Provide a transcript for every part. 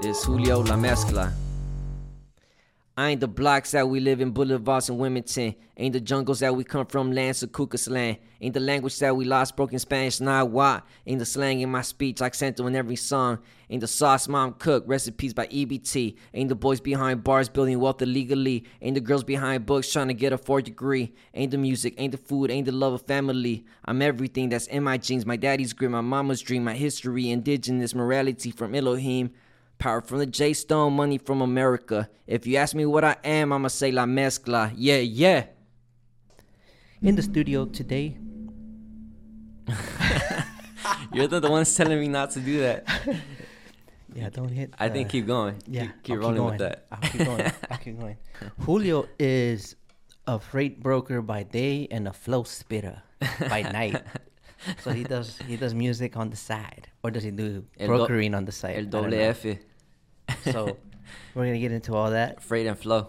It's Julio La Mezcla. I ain't the blocks that we live in, boulevards in Wilmington. Ain't the jungles that we come from, lands of Cuscatlán. Ain't the language that we lost, broken Spanish, not what. Ain't the slang in my speech, accent in every song. Ain't the sauce mom cook, recipes by EBT. Ain't the boys behind bars building wealth illegally. Ain't the girls behind books trying to get a fourth degree. Ain't the music, ain't the food, ain't the love of family. I'm everything that's in my genes, my daddy's grit, my mama's dream, my history, indigenous morality from Elohim. Power from the J Stone, money from America. If you ask me what I am, I'ma say La Mezcla. Yeah, yeah. In the studio today, You're the, the ones telling me not to do that. yeah, don't hit. I think keep going. Yeah, Keep, keep rolling going. with that. I'll keep going. I'll keep going. Julio is a freight broker by day and a flow spitter by night. So he does he does music on the side, or does he do El do- brokering on the side? El doble. F. So we're gonna get into all that. Freight and flow.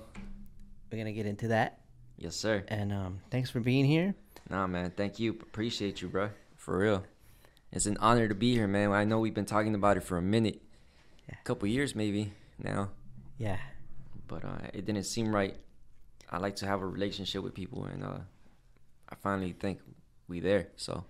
We're gonna get into that. Yes, sir. And um, thanks for being here. Nah, man. Thank you. Appreciate you, bro. For real. It's an honor to be here, man. I know we've been talking about it for a minute, Yeah. a couple years maybe now, Yeah. but uh, it didn't seem right. I like to have a relationship with people, and uh, I finally think we there. So,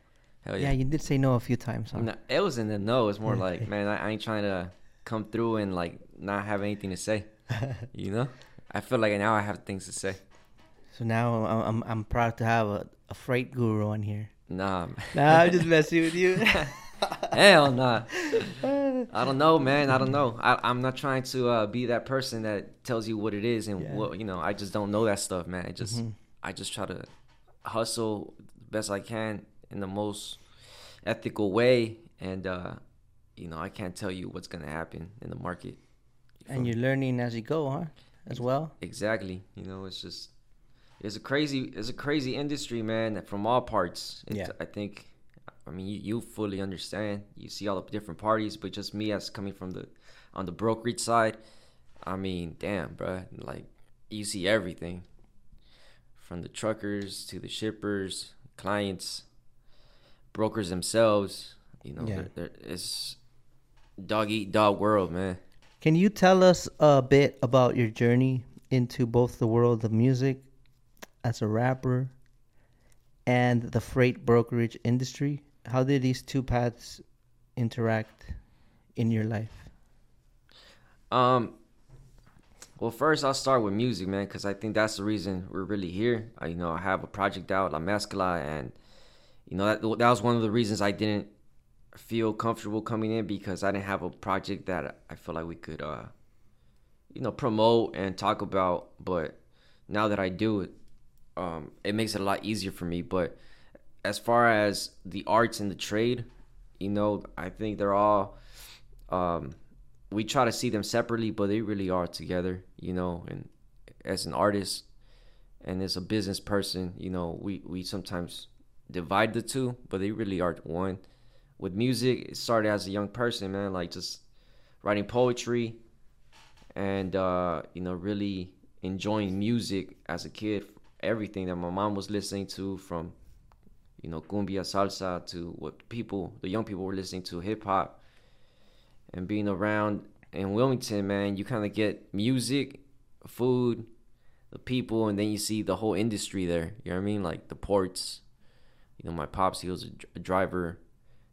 hell Yeah, yeah. you did say no a few times. Huh? No, it was in the no. It's more like, man, I, I ain't trying to come through and like not have anything to say. You know, I feel like now I have things to say. So now I'm I'm, I'm proud to have a, a freight guru on here. Nah, Nah, I'm just messing with you. hell nah. I don't know, man. I don't know. I, I'm not trying to uh, be that person that tells you what it is and Yeah. what you know. I just don't know that stuff, man. I just Mhm. I just try to hustle best I can in the most ethical way, and uh, you know I can't tell you what's gonna happen in the market. You and you're learning as you go, huh? As well. Exactly. You know, it's just it's a crazy it's a crazy industry, man. From all parts. It's, Yeah. I think. I mean, you, you fully understand. You see all the different parties, but just me as coming from the on the brokerage side. I mean, damn, bruh. Like you see everything from the truckers to the shippers, clients, brokers themselves. You know, Yeah. there there it's dog eat dog world, man. Can you tell us a bit about your journey into both the world of music as a rapper and the freight brokerage industry? How did these two paths interact in your life? Um. Well, first I'll start with music, man, because I think that's the reason we're really here. I, you know, I have a project out, La Mezcla, and you know that that was one of the reasons I didn't feel comfortable coming in because I didn't have a project that I feel like we could, uh, you know, promote and talk about. But now that I do it, um, it makes it a lot easier for me. But as far as the arts and the trade, you know, I think they're all. Um, we try to see them separately, but they really are together, you know. And as an artist and as a business person, you know, we, we sometimes divide the two, but they really are one. With music, it started as a young person, man, like just writing poetry and, uh, you know, really enjoying music as a kid. Everything that my mom was listening to from, you know, cumbia, salsa to what people, the young people were listening to, hip hop and being around in Wilmington, man, you kind of get music, food, the people, and then you see the whole industry there. You know what I mean? Like the ports. You know, my pops, he was a, driver.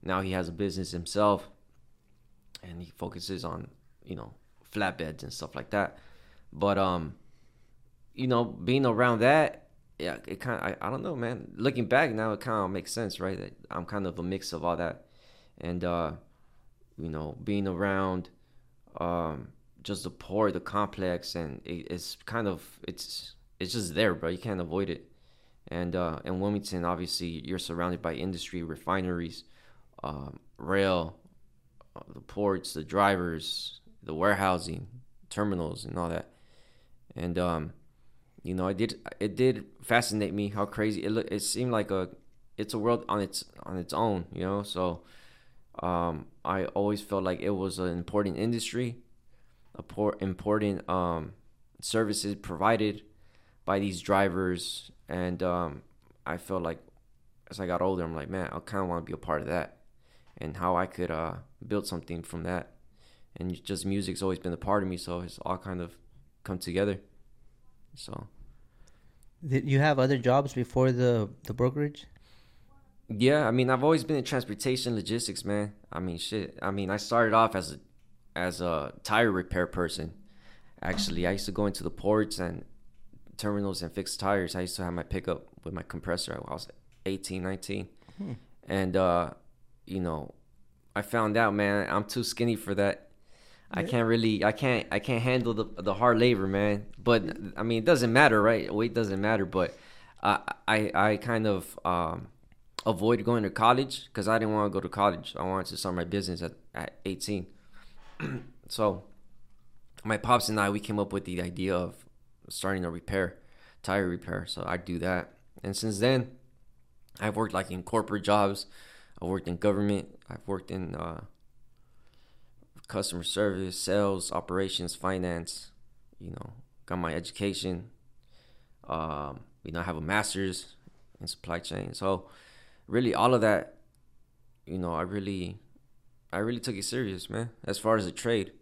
Now he has a business himself, and he focuses on you know flatbeds and stuff like that. But um, you know, being around that, yeah, it kind of I, I don't know, man. Looking back now, it kind of makes sense, right? I'm kind of a mix of all that, and uh you know, being around um, just the poor, the complex, and it, it's kind of it's it's just there, bro. You can't avoid it. And uh, in Wilmington, obviously, you're surrounded by industry, refineries, um, rail, uh, the ports, the drivers, the warehousing, terminals, and all that. And um, you know, it did it did fascinate me how crazy it looked. It seemed like a it's a world on its on its own, you know. So um, I always felt like it was an important industry, a por- important um, services provided by these drivers, and um, I felt like as I got older, I'm like, man, I kind of want to be a part of that, and how I could uh, build something from that, and just music's always been a part of me. So it's all kind of come together. So Did you have other jobs before the the brokerage? Yeah, I mean, I've always been in transportation logistics, man. I mean, shit. I mean, I started off as a as a tire repair person. Actually, I used to go into the ports and terminals and fixed tires. I used to have my pickup with my compressor. I was 18, 19. Hmm. And uh, you know, I found out, man, I'm too skinny for that. I can't really I can't I can't handle the the hard labor, man. But I mean, it doesn't matter, right? Weight doesn't matter, but I I I kind of um avoid going to college because I didn't want to go to college. I wanted to start my business at, at 18. so my pops and I we came up with the idea of starting a repair, tire repair. So I do that, and since then, I've worked like in corporate jobs. I've worked in government. I've worked in uh, customer service, sales, operations, finance. You know, got my education. Um, you know, I have a master's in supply chain. So really all of that you know i really i really took it serious man as far as the trade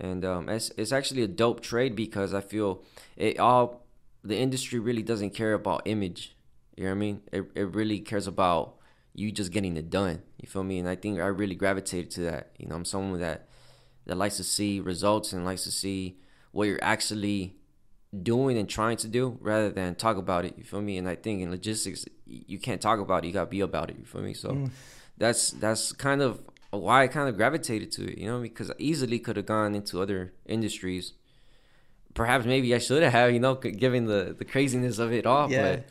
and um it's, it's actually a dope trade because i feel it all the industry really doesn't care about image you know what i mean it, it really cares about you just getting it done you feel me and i think i really gravitated to that you know i'm someone that that likes to see results and likes to see what you're actually doing and trying to do rather than talk about it. You feel me? And I think in logistics, you can't talk about it. You gotta be about it. You feel me? So Mm. that's that's kind of why I kind of gravitated to it. You know, because I easily could have gone into other industries. Perhaps maybe I should have. You know, given the the craziness of it all. Yeah. But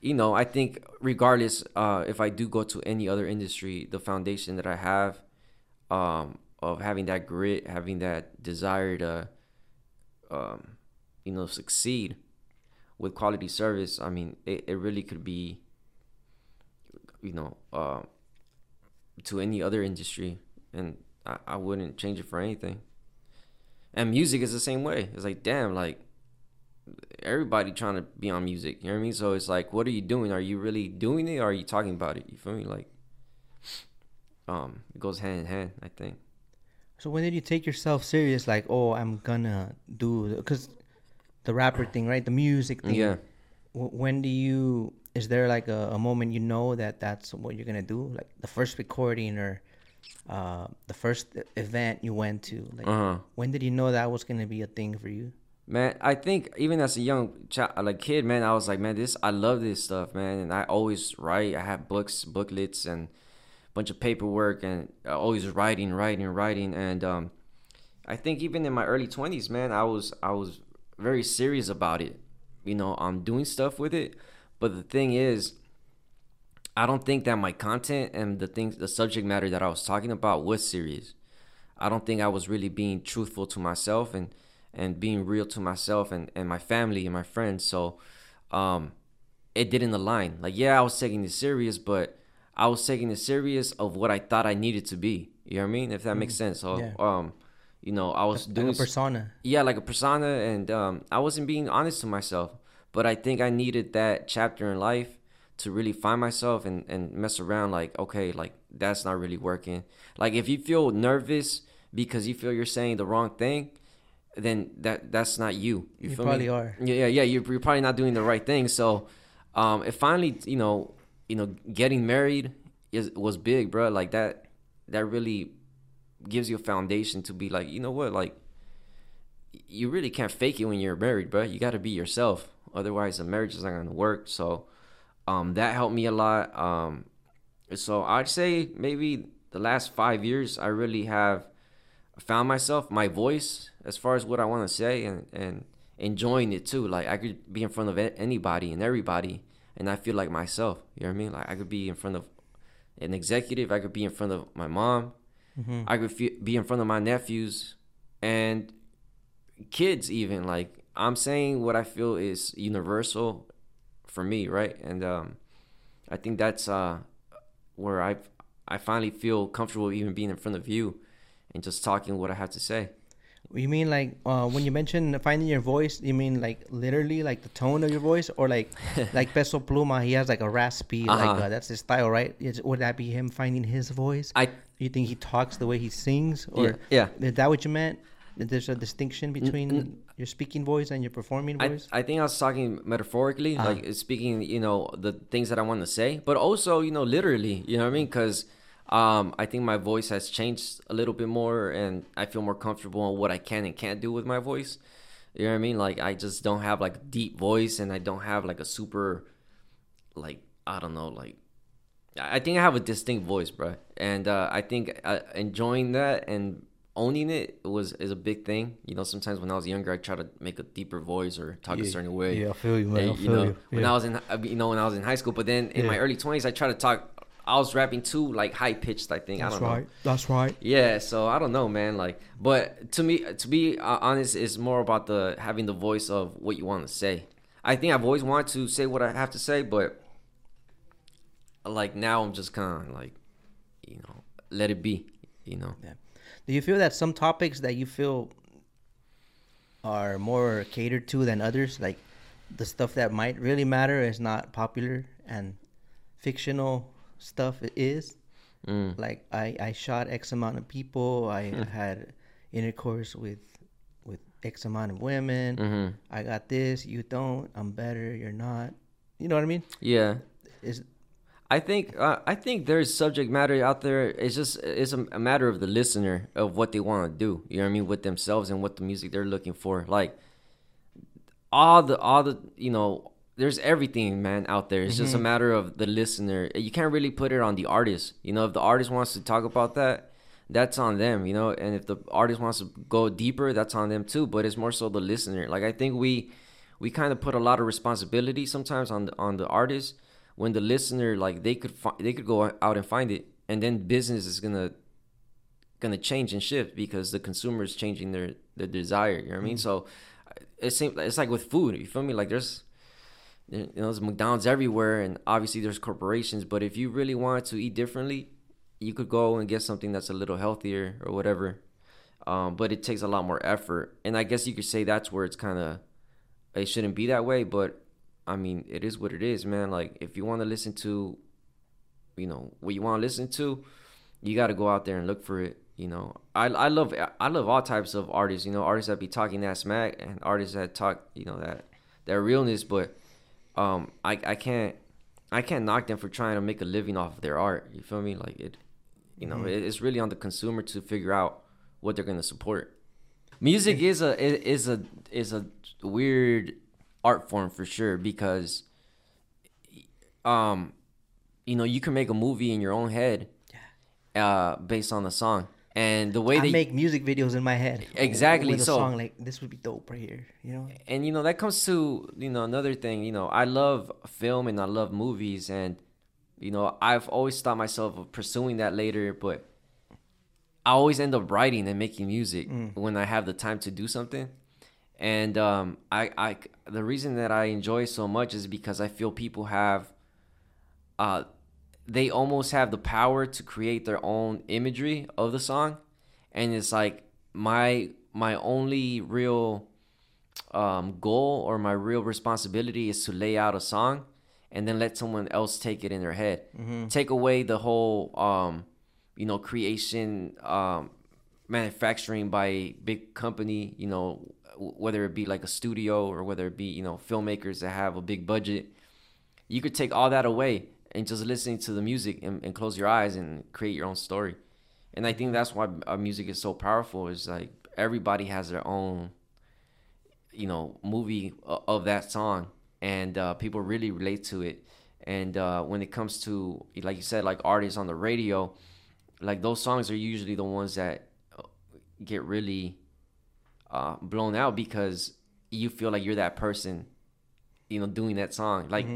you know, I think regardless, uh, if I do go to any other industry, the foundation that I have, um, of having that grit, having that desire to, um, you know, succeed with quality service. I mean, it, it really could be, you know, uh, to any other industry, and I, I wouldn't change it for anything. And music is the same way. It's like, damn, like everybody trying to be on music. You know what I mean? So it's like, what are you doing? Are you really doing it? or Are you talking about it? You feel me? Like, um, it goes hand in hand. I think. So when did you take yourself serious? Like, oh, I'm gonna do because the rapper thing, right? The music thing. Yeah. W- when do you? Is there like a, a moment you know that that's what you're gonna do? Like the first recording or uh, the first event you went to? Like, Uh huh. when did you know that was gonna be a thing for you? Man, I think even as a young child, like kid, man, I was like, man, this I love this stuff, man, and I always write. I have books, booklets, and a bunch of paperwork, and always writing, writing, writing, and um, I think even in my early twenties, man, I was I was very serious about it. You know, I'm doing stuff with it, but the thing is, I don't think that my content and the things, the subject matter that I was talking about was serious. I don't think I was really being truthful to myself and and being real to myself and, and my family and my friends. So um it didn't align. Like yeah, I was taking it serious, but I was taking it serious of what I thought I needed to be. You know what I mean? If that makes sense. So Yeah. um you know, I was Like doing a persona. yeah, like a persona, and um, I wasn't being honest to myself. But I think I needed that chapter in life to really find myself and, and mess around. Like, okay, like that's not really working. Like, if you feel nervous because you feel you're saying the wrong thing, then that that's not you. You, You probably me? are. Yeah, yeah, yeah. You're, you're probably not doing the right thing. So, um, it finally, you know, you know, getting married is was big, bro. Like that, that really gives you a foundation to be like, you know what, like you really can't fake it when you're married, bro. You got to be yourself. Otherwise, the marriage is not going to work. So, um, that helped me a lot. Um, so I'd say maybe the last five years, I really have found myself, my voice, as far as what I want to say, and and enjoying it too. Like I could be in front of anybody and everybody, and I feel like myself. You know what I mean? Like I could be in front of an executive. I could be in front of my mom. Mhm. I could fe- be in front of my nephews and kids even like I'm saying what I feel is universal for me, right? And um I think that's uh where I I finally feel comfortable even being in front of you and just talking what I have to say. You mean like uh, when you mention finding your voice? You mean like literally like the tone of your voice, or like like Peso Pluma? He has like a raspy, like Uh-huh. uh, that's his style, right? Is, would that be him finding his voice? I You think he talks the way he sings, or Yeah, is that what you meant? There's a distinction between your speaking voice and your performing voice. I think I was talking metaphorically, Uh-huh. like speaking, you know, the things that I want to say, but also, you know, literally, you know what I mean? Because um, I think my voice has changed a little bit more, and I feel more comfortable on what I can and can't do with my voice. You know what I mean? Like I just don't have like deep voice, and I don't have like a super, like I don't know, like I I think I have a distinct voice, bro, and uh, I think uh, enjoying that and owning it was is a big thing. You know, sometimes when I was younger, I try to make a deeper voice or talk a certain way. Yeah, I feel you, man. And, I you feel know, you. when Yeah. I was in, you know, when I was in high school, but then in my early twenties, I try to talk. I was rapping too like high pitched. I think I That's don't know. right. That's right. Yeah, so I don't know, man. Like, but to me, to be uh, honest, it's more about the having the voice of what you want to say. I think I've always wanted to say what I have to say, but like now I'm just kind of like, you know, let it be. You know. Do you feel that some topics that you feel are more catered to than others, like the stuff that might really matter is not popular and fictional stuff is? Mm. Like I, I shot X amount of people. I had intercourse with with X amount of women. hmm I got this. You don't. I'm better. You're not. You know what I mean? Yeah. Is I think uh, I think there's subject matter out there. It's just it's a, a matter of the listener of what they want to do. You know what I mean with themselves and what the music they're looking for. Like all the all the you know there's everything man out there. It's just a matter of the listener. You can't really put it on the artist. You know if the artist wants to talk about that, that's on them. You know, and if the artist wants to go deeper, that's on them too. But it's more so the listener. Like I think we we kind of put a lot of responsibility sometimes on the on the artist when the listener like they could fi- they could go out and find it and then business is gonna gonna change and shift because the consumer is changing their their desire you know what i mean? So it seems it's like with food you feel me? Like there's you know there's mcdonald's everywhere and obviously there's corporations but if you really wanted to eat differently you could go and get something that's a little healthier or whatever. Um, but it takes a lot more effort and i guess you could say that's where it's kind of it shouldn't be that way but I mean, it is what it is, man. Like, if you want to listen to, you know, what you want to listen to, you got to go out there and look for it. You know, I I love I love all types of artists. You know, artists that be talking that smack and artists that talk, you know, that that realness. But um, I I can't I can't knock them for trying to make a living off of their art. You feel me? Like it, you know, it, it's really on the consumer to figure out what they're gonna support. Music is a is a is a weird art form for sure because um you know you can make a movie in your own head uh based on the song and the way I they make music videos in my head. Exactly, With a so- song like this would be dope right here. You know. and you know that comes to you know another thing you know i love film and i love movies and you know i've always thought myself of pursuing that later but i always end up writing and making music when i have the time to do something and um i i the reason that i enjoy so much is because i feel people have uh they almost have the power to create their own imagery of the song. And it's like my my only real um, goal or my real responsibility is to lay out a song and then let someone else take it in their head. Take away the whole um, you know creation um, manufacturing by a big company you know whether it be like a studio or whether it be you know filmmakers that have a big budget you could take all that away and just listening to the music and, and close your eyes and create your own story. And i think that's why music is so powerful is like everybody has their own you know movie of that song and uh, people really relate to it. And uh, when it comes to like you said like artists on the radio like those songs are usually the ones that uh, get really uh, blown out because you feel like you're that person you know doing that song. Like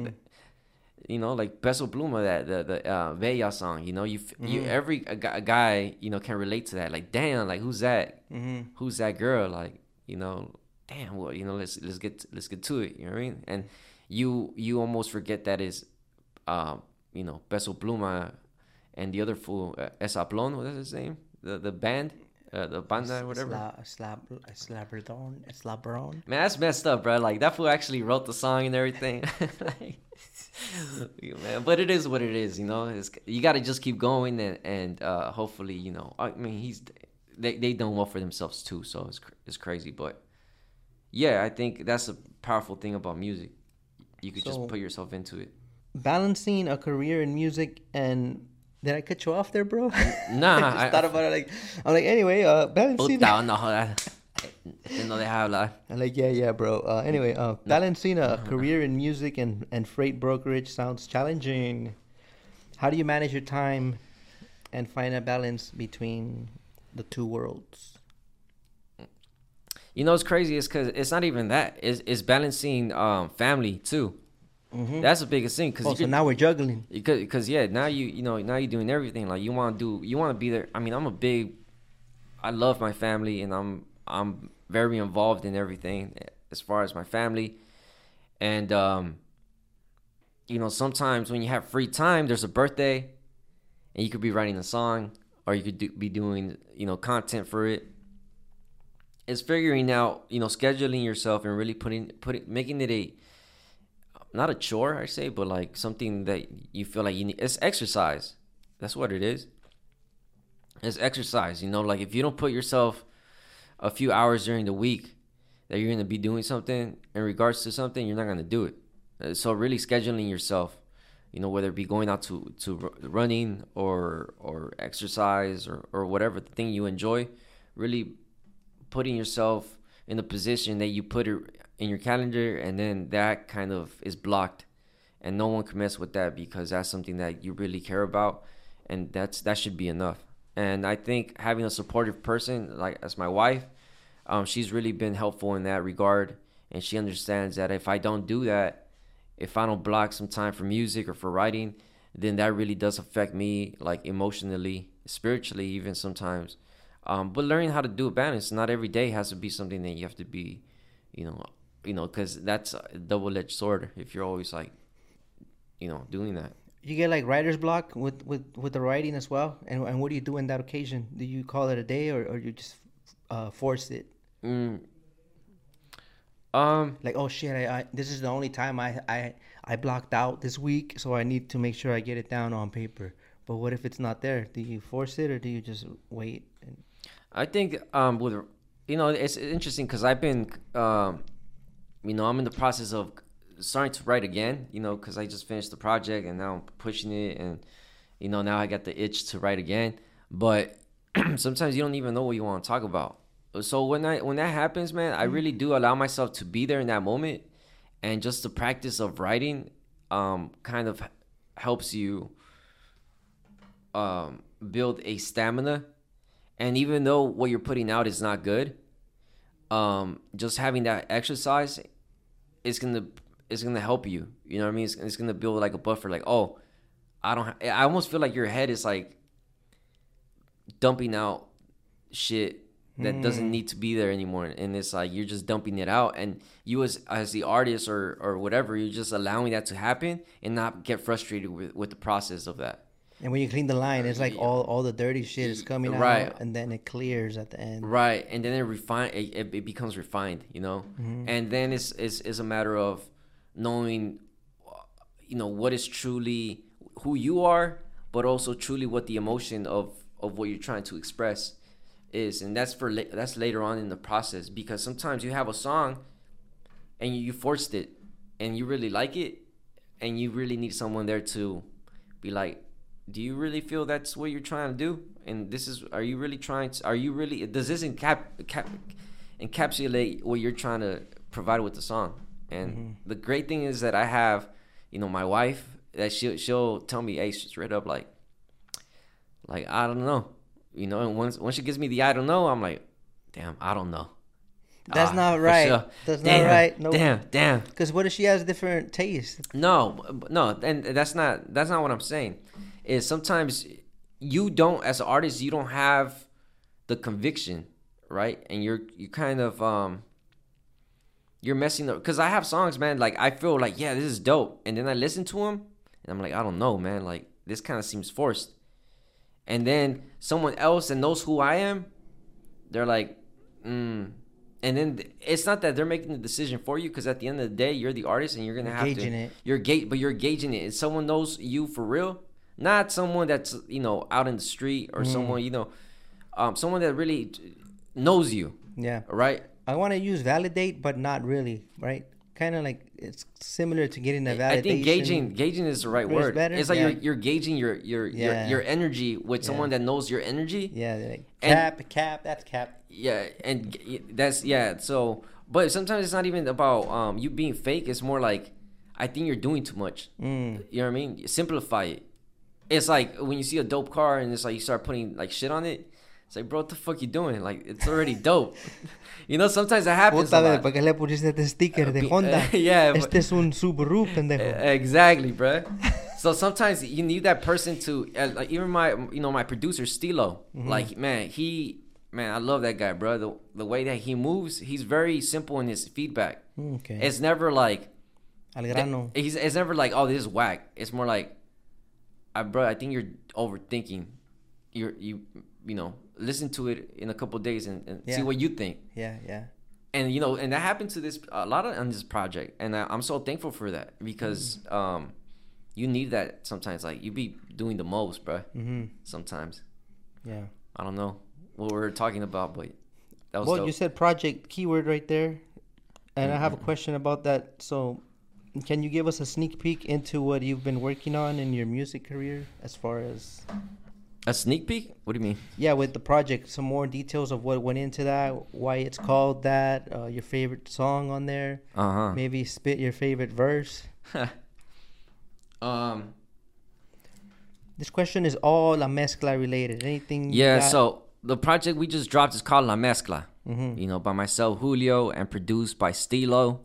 you know like Peso Pluma that the the uh, Bella song you know you f you every a, a guy you know can relate to that. Like damn like who's that? Mm-hmm. who's that girl? Like you know damn well you know let's let's get let's get to it you know what I mean? And you you almost forget that is um you know Peso Pluma and the other fool uh, Esaplon what is his name? The the band uh, the banda or whatever. Slab, slab, slabron, slabron. Man, that's messed up, bro. Like that fool actually wrote the song and everything. like, man, but it is what it is, you know. It's, you got to just keep going and and uh, hopefully, you know. I mean, he's they they done well for themselves too, so it's it's crazy. But yeah, I think that's a powerful thing about music. You could So- just put yourself into it. Balancing a career in music and did I cut you off there, bro? Nah, I just I- thought about it like I'm like anyway, uh, balancing. Puta, no jodas. No deja hablar. I'm like yeah, yeah, bro. Uh, anyway, uh, balancing a career in music and and freight brokerage sounds challenging. How do you manage your time and find a balance between the two worlds? You know, it's crazy. It's because it's not even that. It's, it's balancing um, family too. That's the biggest thing. Cause Oh, so could- now we're juggling. because because yeah now you you know now you're doing everything like you want to do you want to be there i mean i'm a big i love my family and i'm i'm very involved in everything as far as my family and um you know sometimes when you have free time there's a birthday and you could be writing a song or you could do, be doing you know content for it it's figuring out you know scheduling yourself and really putting putting making it a not a chore I say, but like something that you feel like you need. It's exercise. That's what it is. It's exercise. You know, like if you don't put yourself a few hours during the week that you're gonna be doing something in regards to something, you're not gonna do it. Uh, So really scheduling yourself, you know, whether it be going out to to running or or exercise or or whatever the thing you enjoy, really putting yourself in the position that you put it in your calendar and then that kind of is blocked. And no one can mess with that because that's something that you really care about and that's that should be enough. And i think having a supportive person like as my wife um, she's really been helpful in that regard and she understands that if i don't do that if i don't block some time for music or for writing then that really does affect me like emotionally spiritually even sometimes. Um, but learning how to do a balance not every day has to be something that you have to be you know you know because that's a double-edged sword if you're always like you know doing that You get like writer's block with with with the writing as well, and and what do you do in that occasion? Do you call it a day or or you just uh, force it? mm. um Like oh shit, I, I this is the only time I I I blocked out this week, so I need to make sure I get it down on paper. But what if it's not there? Do you force it or do you just wait? And, I think um with you know it's interesting because I've been um you know I'm in the process of starting to write again you know because I just finished the project and now I'm pushing it and you know now I got the itch to write again. But sometimes you don't even know what you want to talk about. So when I when that happens man I really do allow myself to be there in that moment and just the practice of writing um kind of helps you um build a stamina. And even though what you're putting out is not good um just having that exercise is gonna it's gonna help you. You know what i mean? It's, it's gonna build like a buffer like oh i don't ha- i almost feel like your head is like dumping out shit that doesn't hmm. need to be there anymore. And it's like you're just dumping it out. And you as as the artist or or whatever you're just allowing that to happen and not get frustrated with with the process of that and when you clean the line, it's like all all the dirty shit is coming Right. out, and then it clears at the end. Right, and then it refine it, it, becomes refined, you know, mm-hmm. and then it's, it's it's a matter of knowing, you know, what is truly who you are, but also truly what the emotion of of what you're trying to express is, and that's for la- that's later on in the process because sometimes you have a song, and you, you forced it, and you really like it, and you really need someone there to be like do you really feel that's what you're trying to do and this is are you really trying to are you really does this encap, cap, encapsulate what you're trying to provide with the song and the great thing is that i have you know my wife that she'll, she'll tell me hey straight up like like i don't know you know and once once she gives me the i don't know i'm like damn i don't know That's Ah, not right. sure. That's Damn, not right. No, damn damn Because what if she has different taste? no, no, and that's not that's not what I'm saying. Is sometimes you don't, as an artist, you don't have the conviction, right? And you're you kind of um you're messing up because I have songs, man. Like I feel like yeah, this is dope, and then I listen to them, and I'm like, I don't know, man. Like this kind of seems forced. And then someone else that knows who I am they're like, mm. and then it's not that they're making the decision for you because at the end of the day, you're the artist and you're gonna have to. it. You're gate, but you're gauging it. If someone knows you for real, not someone that's you know out in the street or Mm. someone you know, um, someone that really knows you, Yeah. right? I want to use validate, but not really, right? Kind of like it's similar to getting a validation. I think gauging gauging is the right word. better? It's like Yeah. you're you're gauging your your Yeah. your, your energy with someone that knows your energy. Yeah, like And- cap, cap. That's cap. Yeah, and that's yeah. So, but sometimes it's not even about um you being fake. It's more like I think you're doing too much. Mm. You know what I mean? Simplify it. It's like when you see a dope car and it's like you start putting like shit on it. It's like, bro, what the fuck you doing? Like, it's already dope. you know, sometimes that happens. Puta, a lot. ¿para qué le pusiste este sticker de Be- Honda? yeah, but- Este es un Subaru, pendejo. E- Exactly, bro. so sometimes you need that person to, uh, like even my, you know, my producer Stilo. Mm-hmm. Like, man, he, man, I love that guy, bro. The the way that he moves, he's very simple in his feedback. Mm, okay. It's never like, Al grano. he's, it's never like, oh, this is whack. It's more like, I, bro, I think you're overthinking. You're you, you know, listen to it in a couple days and, and see what you think Yeah, yeah. and you know and that happened to this a lot of on this project and I, i'm so thankful for that because um you need that sometimes like you be doing the most bro Mm-hmm. sometimes Yeah. i don't know what we're talking about but that was Well, dope. you said project keyword right there, and I have a Mm-hmm. question about that. So, can you give us a sneak peek into what you've been working on in your music career, as far as a sneak peek what do you mean yeah, with the project, some more details of what went into that, why it's called that, uh, your favorite song on there, uh-huh maybe spit your favorite verse. um This question is all La Mezcla related. Anything? yeah got? so the project we just dropped is called la mezcla Mhm. you know by myself julio and produced by stilo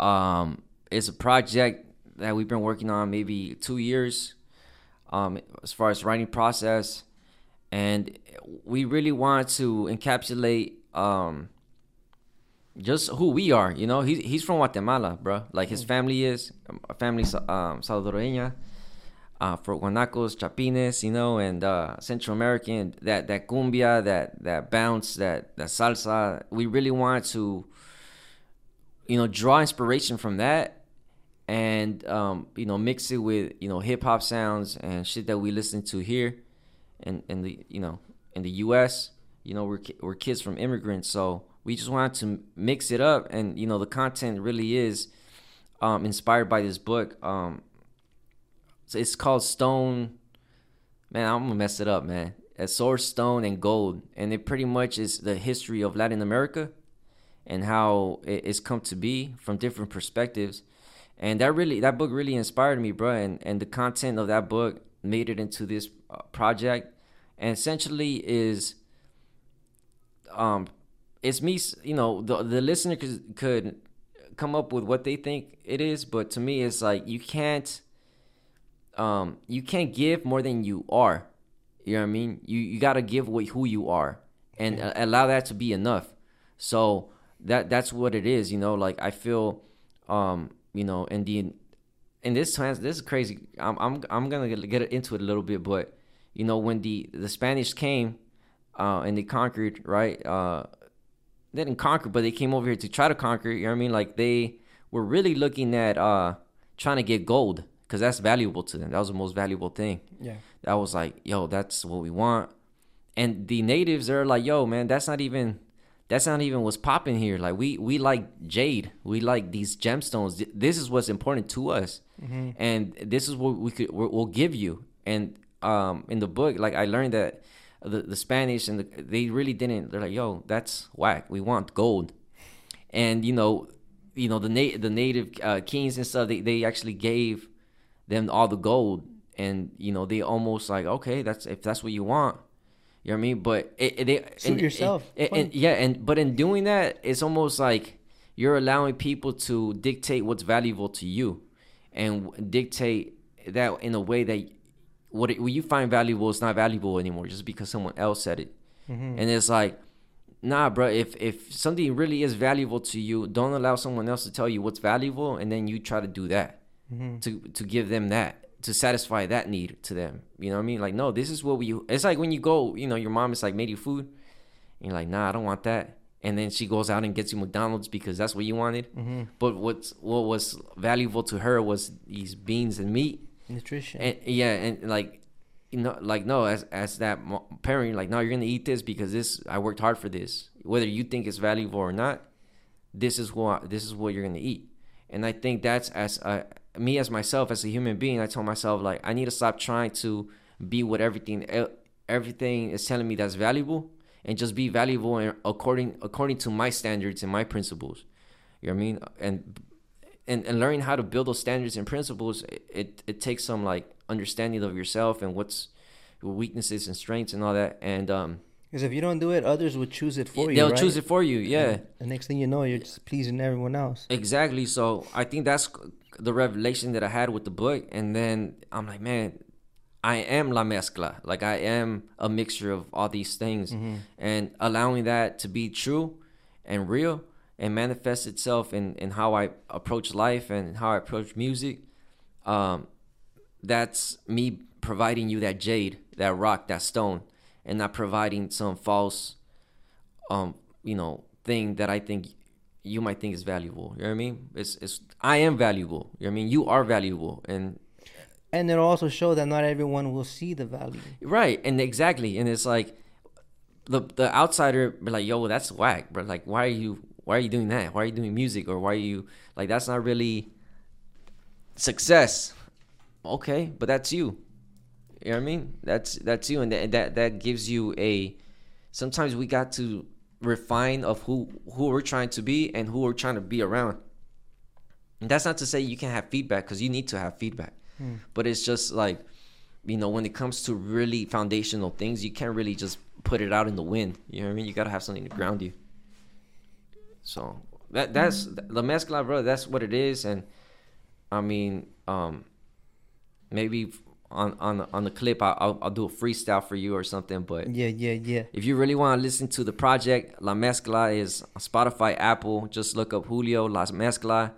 um it's a project that we've been working on maybe two years um as far as writing process. And we really want to encapsulate um just who we are you know? He's, he's from guatemala bro. Like his family is um, a family um salvadoreña uh, for guanacos, chapines, you know, and uh, Central American, that that cumbia, that that bounce, that that salsa. We really want to, you know, draw inspiration from that, and um, you know, mix it with you know hip hop sounds and shit that we listen to here, in in the you know in the U.S. You know, we're we're kids from immigrants, so we just wanted to mix it up, and you know, the content really is um, inspired by this book. Um, so it's called Stone. Man, I'm gonna mess it up, man. It's Sword, Stone, and Gold, and it pretty much is the history of Latin America and how it's come to be from different perspectives. And that really, that book really inspired me, bro. And and the content of that book made it into this uh, project, and essentially is, um, it's me. You know, the the listener could could come up with what they think it is, but to me, it's like you can't um you can't give more than you are. You know what i mean? You you got to give what who you are and uh, allow that to be enough. So that that's what it is you know? Like i feel um you know and the and this trans this is crazy i'm i'm, I'm gonna get, get into it a little bit but you know when the the spanish came uh and they conquered right uh they didn't conquer but they came over here to try to conquer you know what i mean like they were really looking at uh trying to get gold because that's valuable to them that was the most valuable thing yeah. that was like, yo, that's what we want. And the natives are like, yo, man, that's not even that's not even what's popping here. Like we we like jade, we like these gemstones. This is what's important to us, and this is what we could we'll we'll give you. And um, in the book, like I learned that the the Spanish and the, they really didn't. They're like, yo, that's whack. We want gold, and you know, you know the na- the native uh, kings and stuff. They they actually gave them all the gold and you know they almost like okay that's if that's what you want you know what i mean but it, it, they Suit and- yourself. Fine. and- yeah and but in doing that it's almost like you're allowing people to dictate what's valuable to you and dictate that in a way that what, it, what you find valuable is not valuable anymore just because someone else said it Mm-hmm. and it's like nah bro if if something really is valuable to you don't allow someone else to tell you what's valuable and then you try to do that Mm-hmm. to to give them that to satisfy that need to them you know what i mean like no this is what we it's like when you go you know your mom is like made you food And you're like, nah, I don't want that. And then she goes out and gets you McDonald's because that's what you wanted. Mm-hmm. But what's what was valuable to her was these beans and meat. Nutrition. And yeah, and like you know, like no, as as that parent, you're like no, you're gonna eat this because this I worked hard for this. Whether you think it's valuable or not, this is what this is what you're gonna eat. And I think that's as uh, me as myself as a human being. I told myself like I need to stop trying to be what everything everything is telling me that's valuable, and just be valuable and according according to my standards and my principles. You know what I mean? And and, and learning how to build those standards and principles it, it takes some like understanding of yourself and what's your weaknesses and strengths and all that and um Because if you don't do it, others would choose it for you. they'll right? choose it for you yeah And the next thing you know, you're just pleasing everyone else. exactly so i think that's the revelation that i had with the book and then i'm like man i am la mezcla like i am a mixture of all these things and allowing that to be true and real and manifest itself in, in how i approach life and how i approach music um, that's me providing you that jade, that rock, that stone, and not providing some false, um, you know, thing that I think you might think is valuable. You know what I mean? It's it's I am valuable. You know what I mean? You are valuable, and And it'll also show that not everyone will see the value. right, and exactly, and it's like the the outsider be like, yo, that's whack, bro. Like, why are you why are you doing that? Why are you doing music or why are you like that's not really success. Okay, but that's you. You know what I mean? That's that's you, and that that, that gives you a. Sometimes we got to refine of who who we're trying to be and who we're trying to be around. And that's not to say you can't have feedback because you need to have feedback, but it's just like, you know, when it comes to really foundational things, you can't really just put it out in the wind. You know what I mean? You gotta have something to ground you. So that that's the mezcla, bro. That's what it is, and I mean, um, maybe on on on the clip, I, I'll I'll do a freestyle for you or something. But Yeah, yeah, yeah. if you really want to listen to the project, La Mezcla is on Spotify, Apple. Just look up Julio La Mezcla,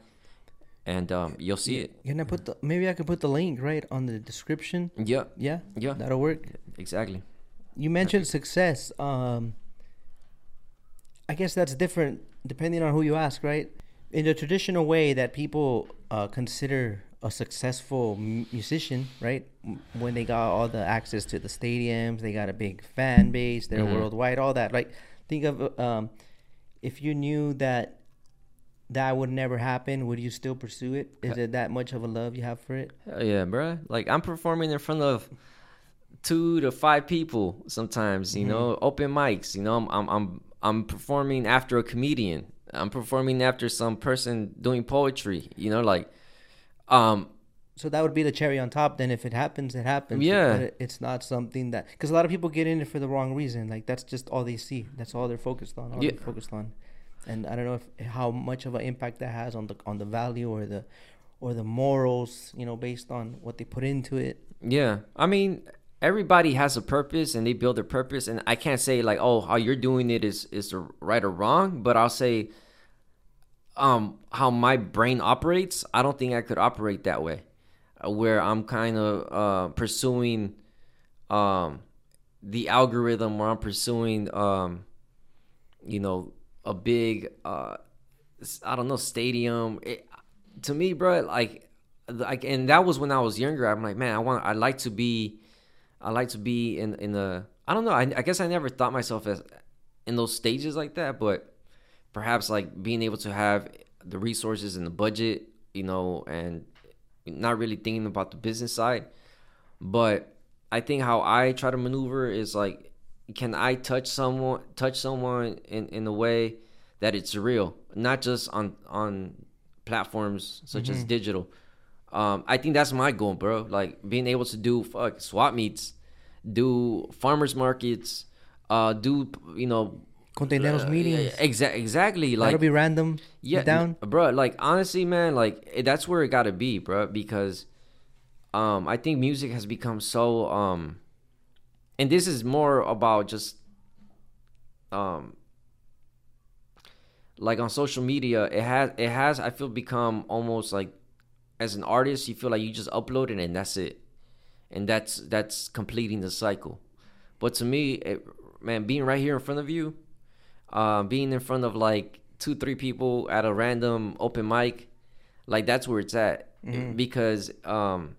and um, you'll see it. Can I put the maybe I can put the link right on the description? Yeah, Yeah, yeah, that'll work. exactly. You mentioned success. Um, I guess that's different depending on who you ask, right? In the traditional way that people uh, consider a successful musician, right? When they got all the access to the stadiums, they got a big fan base, they're Mhm. worldwide, all that. Like, think of uh, um, if you knew that that would never happen, would you still pursue it? Is it that much of a love you have for it? Hell yeah, bro. Like I'm performing in front of two to five people sometimes. You know, open mics. You know, I'm I'm I'm I'm performing after a comedian. I'm performing after some person doing poetry. You know, like um So that would be the cherry on top. Then if it happens, it happens. Yeah. It- it's not something that because a lot of people get in it for the wrong reason. Like that's just all they see. That's all they're focused on. All Yeah. they're focused on. And I don't know if how much of an impact that has on the on the value or the or the morals. You know, based on what they put into it. Yeah, I mean, everybody has a purpose and they build their purpose, and I can't say like, oh, how you're doing it is is right or wrong, but I'll say, um, how my brain operates. I don't think I could operate that way, uh, where I'm kind of uh, pursuing, um, the algorithm, or I'm pursuing, um, you know, a big, uh, I don't know, stadium. It, to me, bro, like like and that was when I was younger. I'm like, man, I want I like to be I like to be in in the I don't know. I, I guess I never thought myself as in those stages like that, but perhaps like being able to have the resources and the budget, you know, and not really thinking about the business side. But I think how I try to maneuver is like, can I touch someone touch someone in, in a way that it's real, not just on on platforms such as digital. Um, I think that's my goal, bro. Like being able to do fuck swap meets, do farmers markets, uh, do you know, Kontaineroz meetings. exa- exactly like That'll be random. yeah, Down. bro. Like honestly, man, like it, that's where it gotta be, bro. Because, um, I think music has become so um, and this is more about just, um, like on social media, it has it has I feel become almost like, as an artist, you feel like you just upload it and that's it, and that's that's completing the cycle. But to me, it, man, being right here in front of you uh, being in front of like two, three people at a random open mic, like that's where it's at Mm-hmm. because um,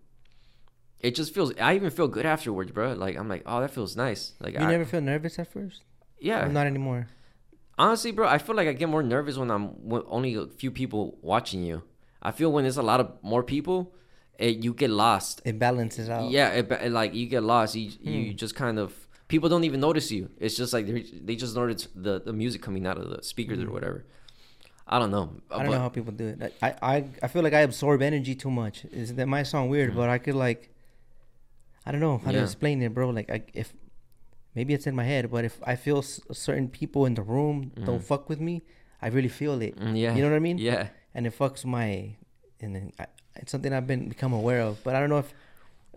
it just feels. I even feel good afterwards, bro. Like I'm like, oh, that feels nice. Like You I, never feel nervous at first? yeah, Or not anymore. honestly, bro, I feel like I get more nervous when I'm with only a few people watching you. I feel when there's a lot of more people, it, you get lost. It balances out. Yeah, it, it, like you get lost. You Hmm. you just kind of people don't even notice you. It's just like they just notice the the music coming out of the speakers or mm. whatever. I don't know. I don't but- know how people do it. I, I I feel like I absorb energy too much. Is that might sound weird, mm. but I could like I don't know how to explain it, bro. Like I if maybe it's in my head, but if I feel s- certain people in the room don't mm. fuck with me, I really feel it. Mm, yeah, You know what I mean? Yeah. And it fucks my and then I, it's something I've been become aware of. But I don't know if,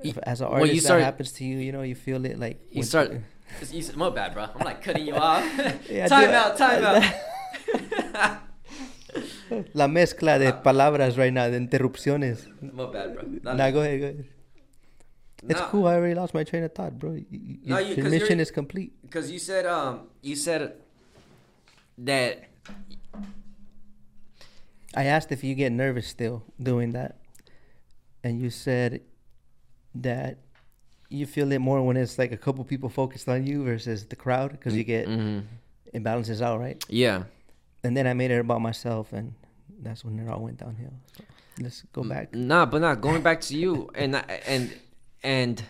if as an Well, artist you start- that happens to you, you know, you feel it like You start. You, my bad, bro. I'm like cutting you off. Yeah, time dude, out. Time out. La mezcla de palabras right now, de interrupciones. My bad, bro. Not- Nah, go ahead, go ahead. It's cool. I already lost my train of thought, bro. You, you, No, you- your mission is complete. because you said um you said that I asked if you get nervous still doing that, and you said that you feel it more when it's like a couple people focused on you versus the crowd because you get mhm. it balances out, right? yeah And then I made it about myself, and that's when it all went downhill. So let's go back. Nah, but not going back to you and and and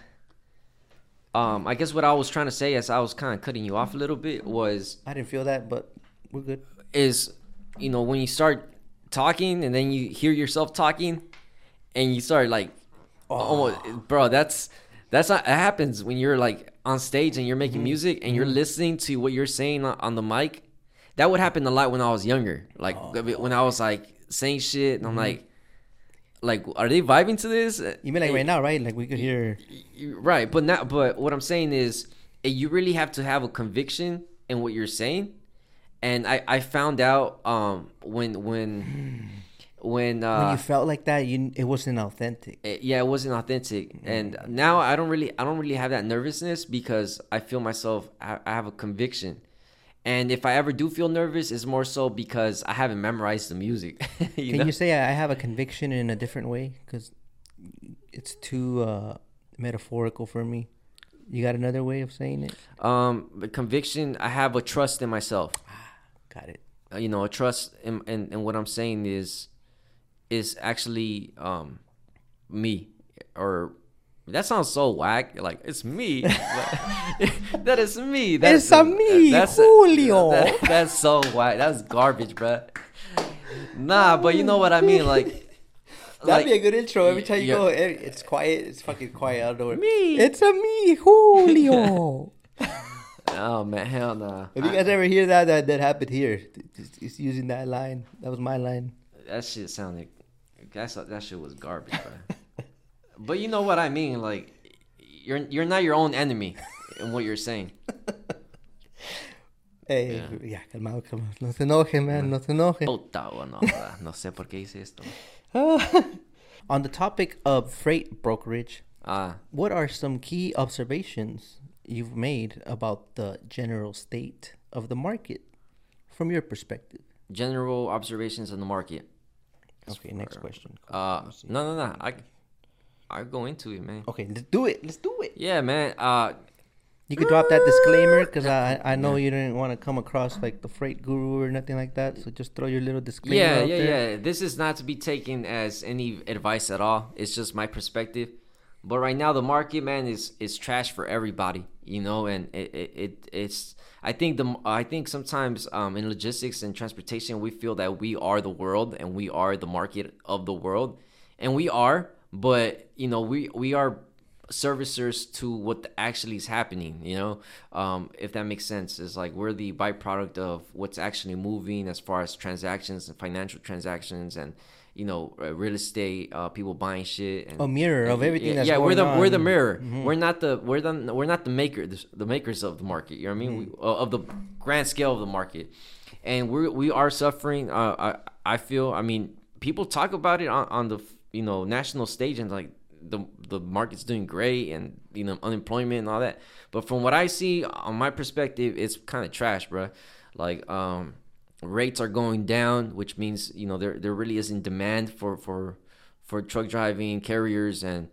um I guess what I was trying to say as I was kind of cutting you off a little bit was I didn't feel that, but we're good. is you know when you start talking and then you hear yourself talking and you start like almost bro that's that's not it happens when you're like on stage and you're making music and you're listening to what you're saying on, the mic. That would happen a lot when i was younger. Like when i was like saying shit and i'm like like are they vibing to this? You mean like right now, right? Like we could hear. Right but not but what i'm saying is eh, you really have to have a conviction in what you're saying. And i i found out um when when when uh when you felt like that, you it wasn't authentic. it- yeah it wasn't authentic and now i don't really i don't really have that nervousness because i feel myself i, I have a conviction and if i ever do feel nervous it's more so because i haven't memorized the music you Can know? you say I have a conviction in a different way? Because it's too uh, metaphorical for me. You got another way of saying it? um the conviction i have a trust in myself Got it. uh, you know a trust in, in, in what i'm saying is is actually um me or that sounds so whack like it's me that is me that's It's a me, Julio. that- that's so whack that's garbage bruh. nah but you know what i mean like That'd like- be a good intro. Every time you go, eh, it's quiet. It's fucking quiet. I don't know. where- Me. It's a me, Julio. oh man hell nah if you guys ever hear that, that that happened here. It's, it's using that line. That was my line. that shit sounded that's that shit was garbage bro. but you know what i mean like you're you're not your own enemy in what you're saying Hey, yeah, calmado, calmado. No se enoje, man. No se enoje. Puta, o no, joda, no sé por qué hice esto. On the topic of freight brokerage, Ah, what are some key observations you've made about the general state of the market from your perspective? general observations on the market. Okay, next question. Uh, no, no, no. I, I go into it, man. Okay, let's do it. Let's do it. Yeah, man. Uh, You could drop that disclaimer because I I know you didn't want to come across like the freight guru or nothing like that. So just throw your little disclaimer. yeah, yeah, there. yeah. This is not to be taken as any advice at all. It's just my perspective. But right now, the market, man, is is trash for everybody, you know. And it, it, it it's. I think the I think sometimes um, in logistics and transportation, we feel that we are the world and we are the market of the world, and we are. But you know, we we are servicers to what actually is happening you know um, if that makes sense it's like we're the byproduct of what's actually moving as far as transactions and financial transactions and you know uh, real estate uh, people buying shit and A mirror of everything yeah, yeah we're the going we're the mirror. Mm-hmm. we're not the we're the we're not the makers the makers of the market you know what i mean? Mm-hmm. uh, of the grand scale of the market. And we we are suffering uh, i i feel i mean people talk about it on, on the you know national stage and like the the market's doing great and you know unemployment and all that. But from what i see on my perspective it's kind of trash bro like um, rates are going down, which means you know there there really isn't demand for for for truck driving carriers and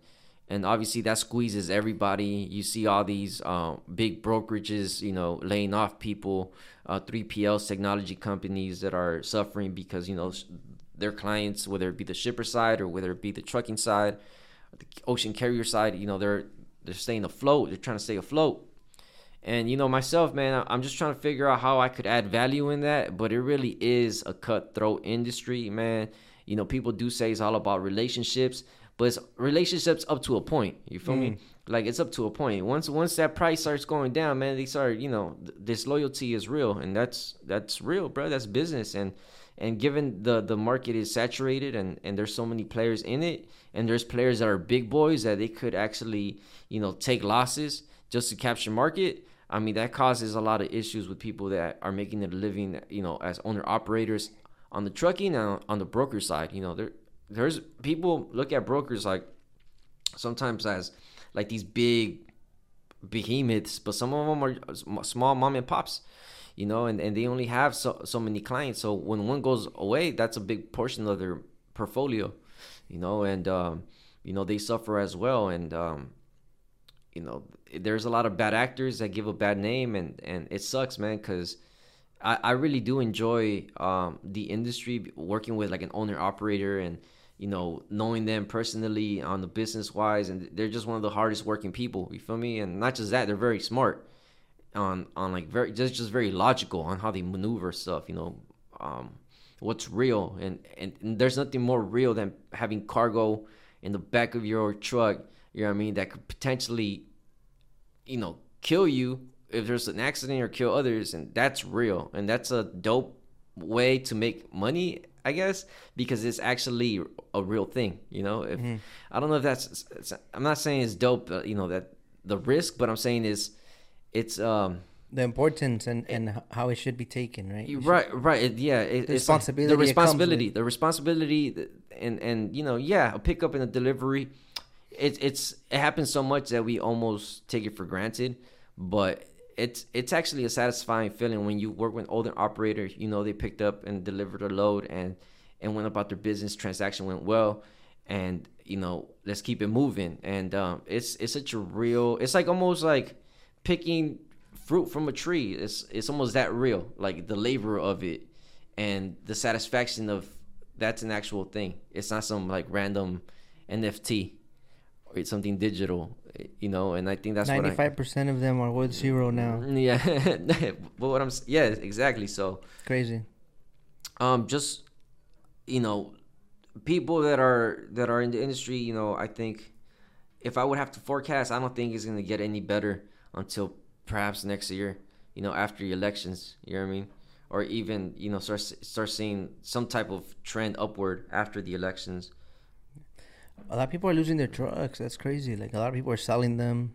and obviously that squeezes everybody. You see all these uh, big brokerages, you know, laying off people, uh, 3PLs, technology companies that are suffering because you know their clients, whether it be the shipper side or whether it be the trucking side, the ocean carrier side, you know, they're they're staying afloat. They're trying to stay afloat. And you know myself, man, I'm just trying to figure out how I could add value in that. But it really is a cutthroat industry, man. You know, people do say it's all about relationships, but it's relationships up to a point. You feel mm. me? Like it's up to a point. Once once that price starts going down, man, they start, you know, th- disloyalty is real, and that's that's real, bro. That's business, and and given the the market is saturated and and there's so many players in it and there's players that are big boys that they could actually you know take losses just to capture market i mean that causes a lot of issues with people that are making their living you know as owner operators on the trucking and on the broker side you know there there's people look at brokers like sometimes as like these big behemoths but some of them are small mom and pops you know, and, and they only have so, so many clients. So when one goes away, that's a big portion of their portfolio, you know, and, um, you know, they suffer as well. And, um, you know, there's a lot of bad actors that give a bad name and, and it sucks, man, because I, I really do enjoy um, the industry working with like an owner operator and, you know, knowing them personally on the business wise. And they're just one of the hardest working people, you feel me? And not just that, they're very smart on on like very just just very logical on how they maneuver stuff. You know, um, what's real and, and and there's nothing more real than having cargo in the back of your truck. You know what I mean? That could potentially, you know, kill you if there's an accident or kill others, and that's real. And that's a dope way to make money, I guess, because it's actually a real thing. You know, if mm-hmm. I don't know if that's, I'm not saying it's dope. Uh, you know that the risk, but I'm saying is it's um the importance and, and how it should be taken, right? Right, right. It, yeah, it, the responsibility. Like the responsibility, the responsibility, and and you know, yeah, a pickup and a delivery. It's it's it happens so much that we almost take it for granted, but it's it's actually a satisfying feeling when you work with older operators. You know, they picked up and delivered a load and and went about their business. Transaction went well, and you know, let's keep it moving. And um, it's it's such a real. It's like almost like picking fruit from a tree. It's it's almost that real, like the labor of it and the satisfaction of that's an actual thing. It's not some like random NFT it's something digital, you know. And I think that's ninety five percent of them are worth zero now. Yeah, but what I'm yeah exactly so crazy. Um, just you know, people that are that are in the industry, you know, I think if I would have to forecast, I don't think it's gonna get any better until perhaps next year, you know, after the elections, you know what I mean? Or even, you know, start start seeing some type of trend upward after the elections. A lot of people are losing their trucks. That's crazy. Like a lot of people are selling them.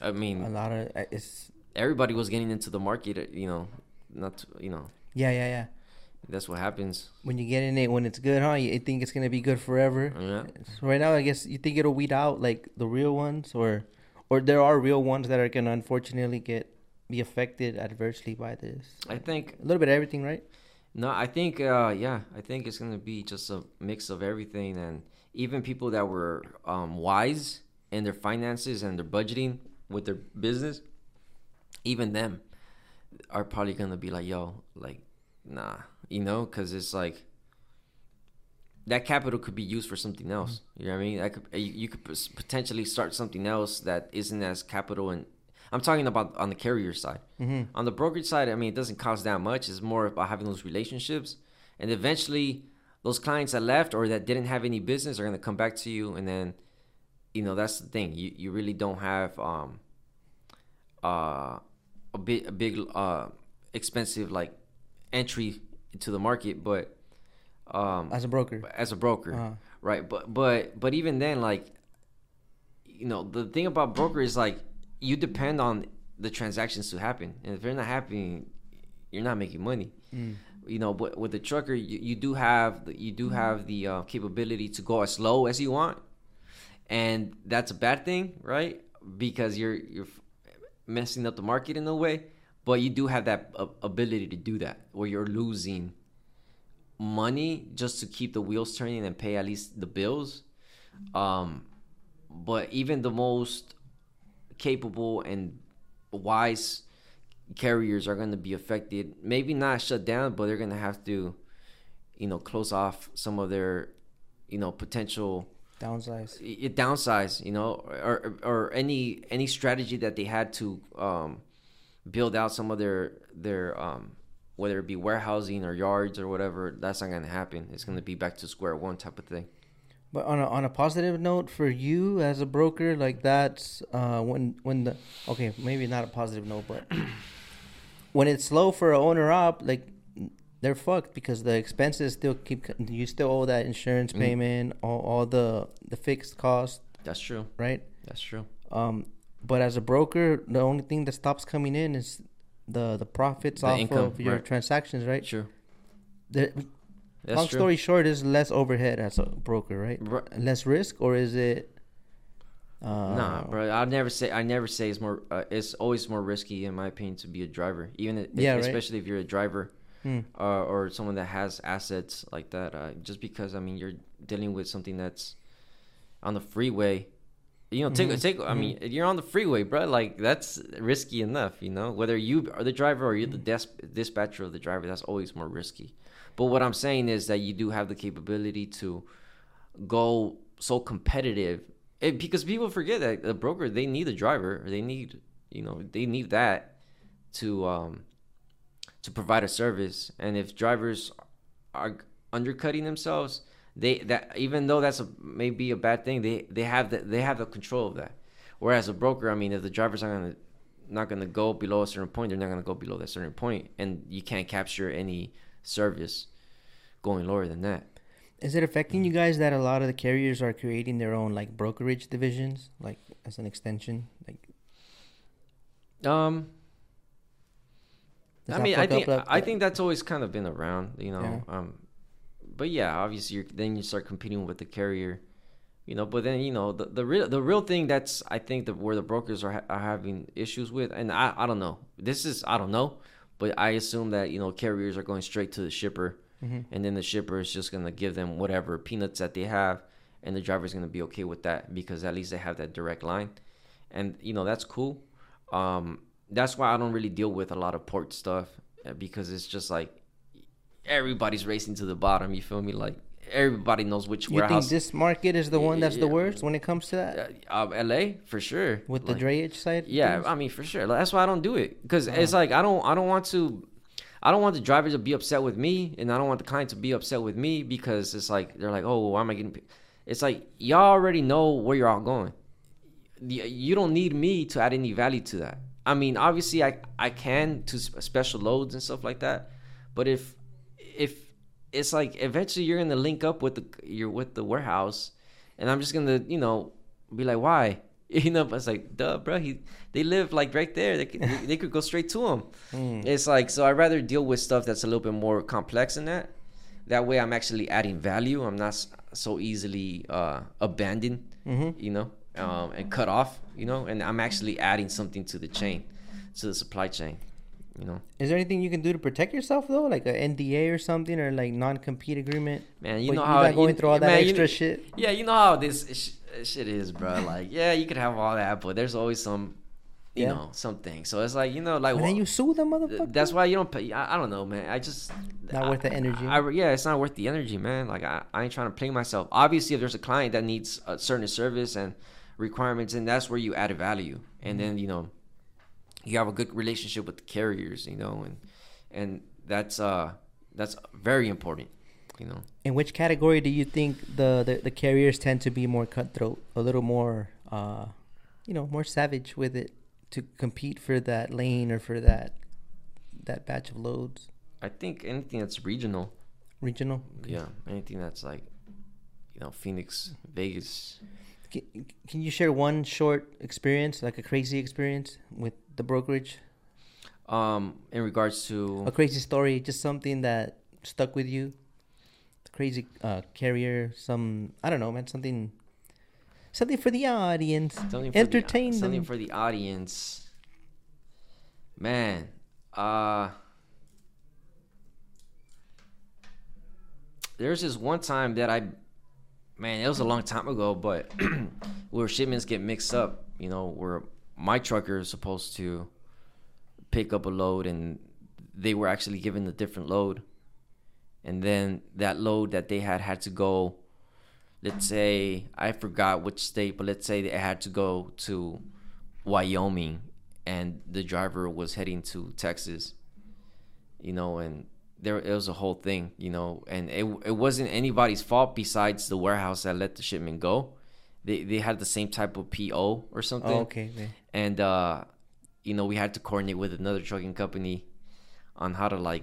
I mean, a lot of it's everybody was getting into the market, uh, you know, not to, you know. Yeah, yeah, yeah. That's what happens when you get in it when it's good, huh? You think it's gonna be good forever. Yeah. So right now, I guess you think it'll weed out like the real ones, or or there are real ones that are gonna unfortunately get be affected adversely by this. I think a little bit of everything, right? No, I think uh, yeah, I think it's gonna be just a mix of everything, and even people that were um, wise in their finances and their budgeting with their business, even them are probably gonna be like, yo, like, nah, you know, because it's like that capital could be used for something else. Mm-hmm. You know what I mean? I could you could potentially start something else that isn't as capital and I'm talking about on the carrier side. Mm-hmm. On the brokerage side, I mean, it doesn't cost that much. It's more about having those relationships, and eventually, those clients that left or that didn't have any business are gonna come back to you, and then, you know, that's the thing. You you really don't have um, uh, a big a big uh, expensive like entry into the market, but um, as a broker. As a broker, uh-huh. right? But but but even then, like, you know, the thing about broker is like you depend on the transactions to happen, and if they're not happening, you're not making money. Mm. You know, but with the trucker, you, you do have you do have the uh, capability to go as low as you want, and that's a bad thing, right? Because you're you're messing up the market in a way. but you do have that ability to do that where you're losing money just to keep the wheels turning and pay at least the bills. Um, but even the most capable and wise carriers are going to be affected. Maybe not shut down, but they're going to have to, you know, close off some of their, you know, potential downsize. It downsize, you know, or or any any strategy that they had to um, build out some of their their um, whether it be warehousing or yards or whatever. That's not going to happen. It's going to be back to square one type of thing. But on a, on a positive note for you as a broker, like that's uh, when when the okay maybe not a positive note, but when it's slow for a owner op, like they're fucked because the expenses still keep you still owe that insurance mm. payment, all, all the the fixed cost. That's true. Right. That's true. Um, but as a broker, the only thing that stops coming in is the the profits the off income, of your right. transactions, right? Sure. The, Long true. story short, is less overhead as a broker, right? Less risk, or is it? Uh, nah, bro. I never say I never say it's more. Uh, it's always more risky, in my opinion, to be a driver. Even if, yeah, especially right? if you're a driver, hmm. uh, or someone that has assets like that. Uh, just because I mean, you're dealing with something that's on the freeway. You know, take mm-hmm. take. I mm-hmm. mean, you're on the freeway, bro. Like that's risky enough. You know, whether you are the driver or you're the mm-hmm. dispatcher of the driver, that's always more risky. But what I'm saying is that you do have the capability to go so competitive it, because people forget that the broker they need a driver. They need you know they need that to um to provide a service. And if drivers are undercutting themselves they that even though that's a maybe a bad thing they they have the, they have the control of that. Whereas a broker i mean if the drivers are gonna not gonna go below a certain point they're not gonna go below that certain point. And you can't capture any service going lower than that. Is it affecting you guys that a lot of the carriers are creating their own like brokerage divisions, like as an extension? Like, um, I mean, I think I think that's always kind of been around, you know. Yeah. Um, but yeah, obviously, you're, then you start competing with the carrier, you know. But then you know the the real the real thing that's I think that where the brokers are, ha- are having issues with, and I I don't know. This is I don't know, but I assume that you know carriers are going straight to the shipper mm-hmm. and then the shipper is just gonna give them whatever peanuts that they have, and the driver's gonna be okay with that because at least they have that direct line, and you know that's cool. Um, that's why I don't really deal with a lot of port stuff uh, because it's just like everybody's racing to the bottom. You feel me? Like everybody knows which you warehouse. think this market is the one that's the worst when it comes to that? Uh, L.A. for sure. With like, the drayage side. Yeah, things? I mean for sure. That's why I don't do it because uh-huh. it's like I don't I don't want to I don't want the driver to be upset with me, and I don't want the client to be upset with me because it's like they're like, oh, why am I getting? Paid? It's like y'all already know where you're all going. You don't need me to add any value to that. I mean, obviously, I I can to special loads and stuff like that, but if if it's like eventually you're gonna link up with the you're with the warehouse, and I'm just gonna you know be like, why? You know, but it's like, duh, bro. He they live like right there. They could, they could go straight to him. Mm. It's like so. I'd rather deal with stuff that's a little bit more complex than that. That way, I'm actually adding value. I'm not so easily uh, abandoned. Mm-hmm. You know, um, and cut off. You know, and I'm actually adding something to the chain, to the supply chain. You know. Is there anything you can do to protect yourself though, like an NDA or something, or like non-compete agreement? Man, you but know how going you, through all that extra you, shit. Yeah, you know how this shit is, bro. Like, yeah, you could have all that, but there's always some, you yeah. know, something. So it's like, you know, like, and then you sue them, motherfucker. That's why you don't pay. I, I don't know, man. I just not I, worth the energy. I, yeah, it's not worth the energy, man. Like, I, I ain't trying to play myself. Obviously, if there's a client that needs a certain service and requirements, and that's where you add value, and mm-hmm. then you know, you have a good relationship with the carriers, you know, and and that's uh that's very important you know. In which category do you think the, the, the carriers tend to be more cutthroat, a little more, uh, you know, more savage with it to compete for that lane or for that that batch of loads? I think anything that's regional. Regional. Yeah, anything that's like, you know, Phoenix, Vegas. Can, can you share one short experience, like a crazy experience with the brokerage? Um, in regards to a crazy story, just something that stuck with you crazy uh, carrier, some I don't know, man, something something for the audience. Something for Entertain the, them. Something for the audience. Man, Uh there's this one time that I man, it was a long time ago, but where shipments get mixed up, you know, where my trucker is supposed to pick up a load and they were actually given a different load. And then that load that they had had to go let's say I forgot which state, but let's say they had to go to Wyoming and the driver was heading to Texas. You know, and there it was a whole thing, you know, and it it wasn't anybody's fault besides the warehouse that let the shipment go. They they had the same type of PO or something. Oh, okay. okay. And uh you know, we had to coordinate with another trucking company on how to like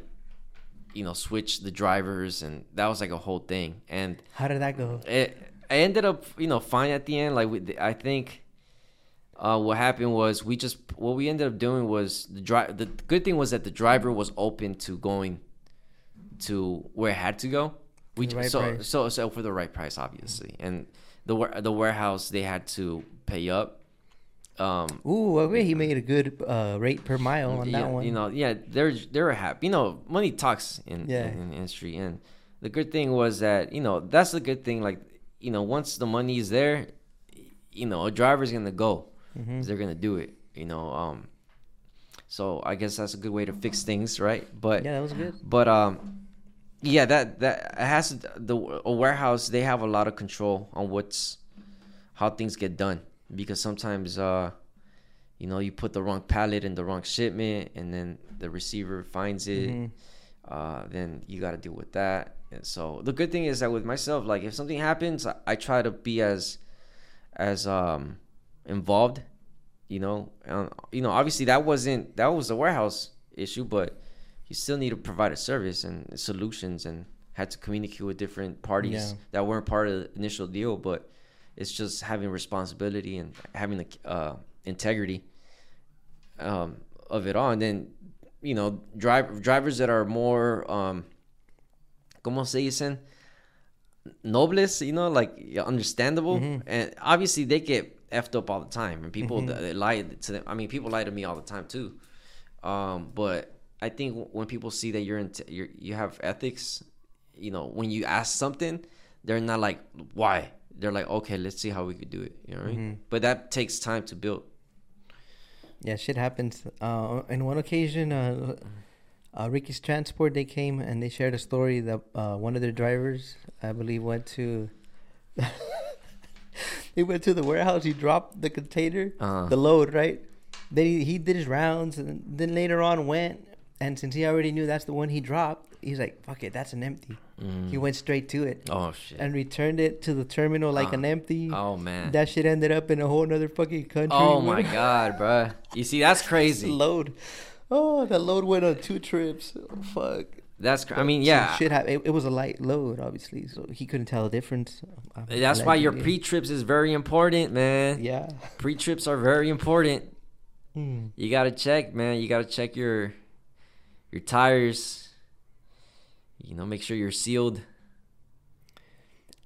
you know switch the drivers and that was like a whole thing. And How did that go? it I ended up you know fine at the end. Like we, I think uh, what happened was we just what we ended up doing was the drive the good thing was that the driver was open to going to where it had to go. We right so price. so so for the right price obviously. And the the warehouse they had to pay up um Ooh, okay. He made a good uh, rate per mile on yeah, that one. You know, yeah, they're they're happy. You know, money talks in, Yeah. in, in industry, and the good thing was that you know that's the good thing. Like you know, once the money is there, you know, a driver's gonna go. Mhm. They're gonna do it. You know, um, so I guess that's a good way to fix things, right? But yeah, that was good. but um, yeah, that that has to, the a warehouse. They have a lot of control on what's how things get done because sometimes uh, you know, you put the wrong pallet in the wrong shipment, and then the receiver finds it. Mhm. Uh, then you got to deal with that. And so the good thing is that with myself, like if something happens, I, I try to be as as um involved. You know, um, you know, obviously that wasn't that was a warehouse issue, but you still need to provide a service and solutions and had to communicate with different parties Yeah. that weren't part of the initial deal but it's just having responsibility and having the uh, integrity um, of it all. And then you know drive drivers that are more um como se dicen? Nobles you know like understandable. Mhm. and obviously they get effed up all the time and people Mhm. they lie to them. I mean people lie to me all the time too. Um but i think when people see that you're in you're, you have ethics you know when you ask something they're not like why they're like okay let's see how we could do it you know what I mean? Mhm. but that takes time to build Yeah, shit happens. Uh, in one occasion, uh, uh, Ricky's Transport, they came and they shared a story that uh, one of their drivers, I believe, went to. he went to the warehouse. He dropped the container, uh the load, right? Then he, he did his rounds, and then later on went. And since he already knew that's the one he dropped, he's like, "Fuck it, that's an empty." mm. He went straight to it oh shit and returned it to the terminal like Ah. an empty. oh man That shit ended up in a whole other fucking country. oh my god bruh you see that's crazy load. Oh, that load went on two trips. Oh, fuck. that's cra- i mean yeah shit happened. It, it was a light load, obviously, so he couldn't tell the difference. uh, that's why your pre-trips is very important man Yeah. pre-trips are very important Hmm. you gotta check man you gotta check your your tires you know make sure you're sealed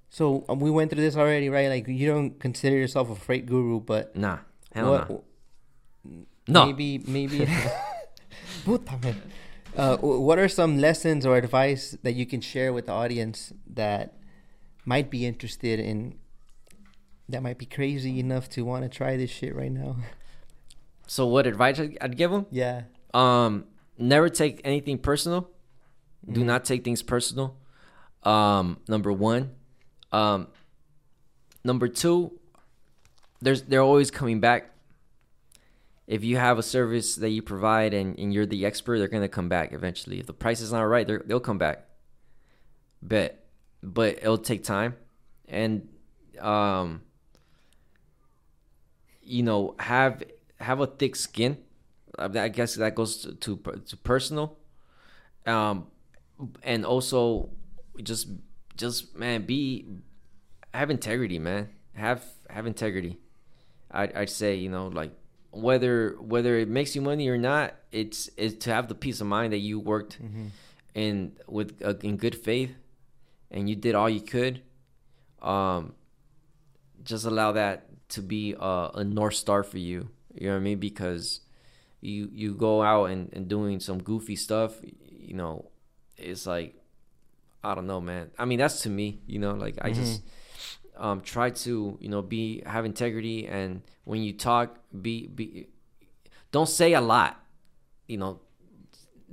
So um, we went through this already, right? Like you don't consider yourself a freight guru, but nah hell what? nah. no Maybe, maybe. Uh, what are some lessons or advice that you can share with the audience that might be interested in? That might be crazy enough to want to try this shit right now. so what advice I'd give them Yeah. um never take anything personal do not take things personal. Um number one. Um number two there's they're always coming back. If you have a service that you provide and, and you're the expert they're to come back eventually. If the price is not right they'll come back. But but it'll take time. And um you know have have a thick skin. I guess that goes to, to to personal, um, and also just just man be have integrity, man. Have have integrity. I'd I'd say you know like whether whether it makes you money or not, it's it's to have the peace of mind that you worked Mm-hmm. in with uh, in good faith, and you did all you could. Um, just allow that to be a, a north star for you. You know what I mean? Because you you go out and, and doing some goofy stuff, you know, it's like I don't know, man. I mean, that's to me, you know, like I just um, try to, you know, be have integrity, and when you talk, be be, don't say a lot, you know,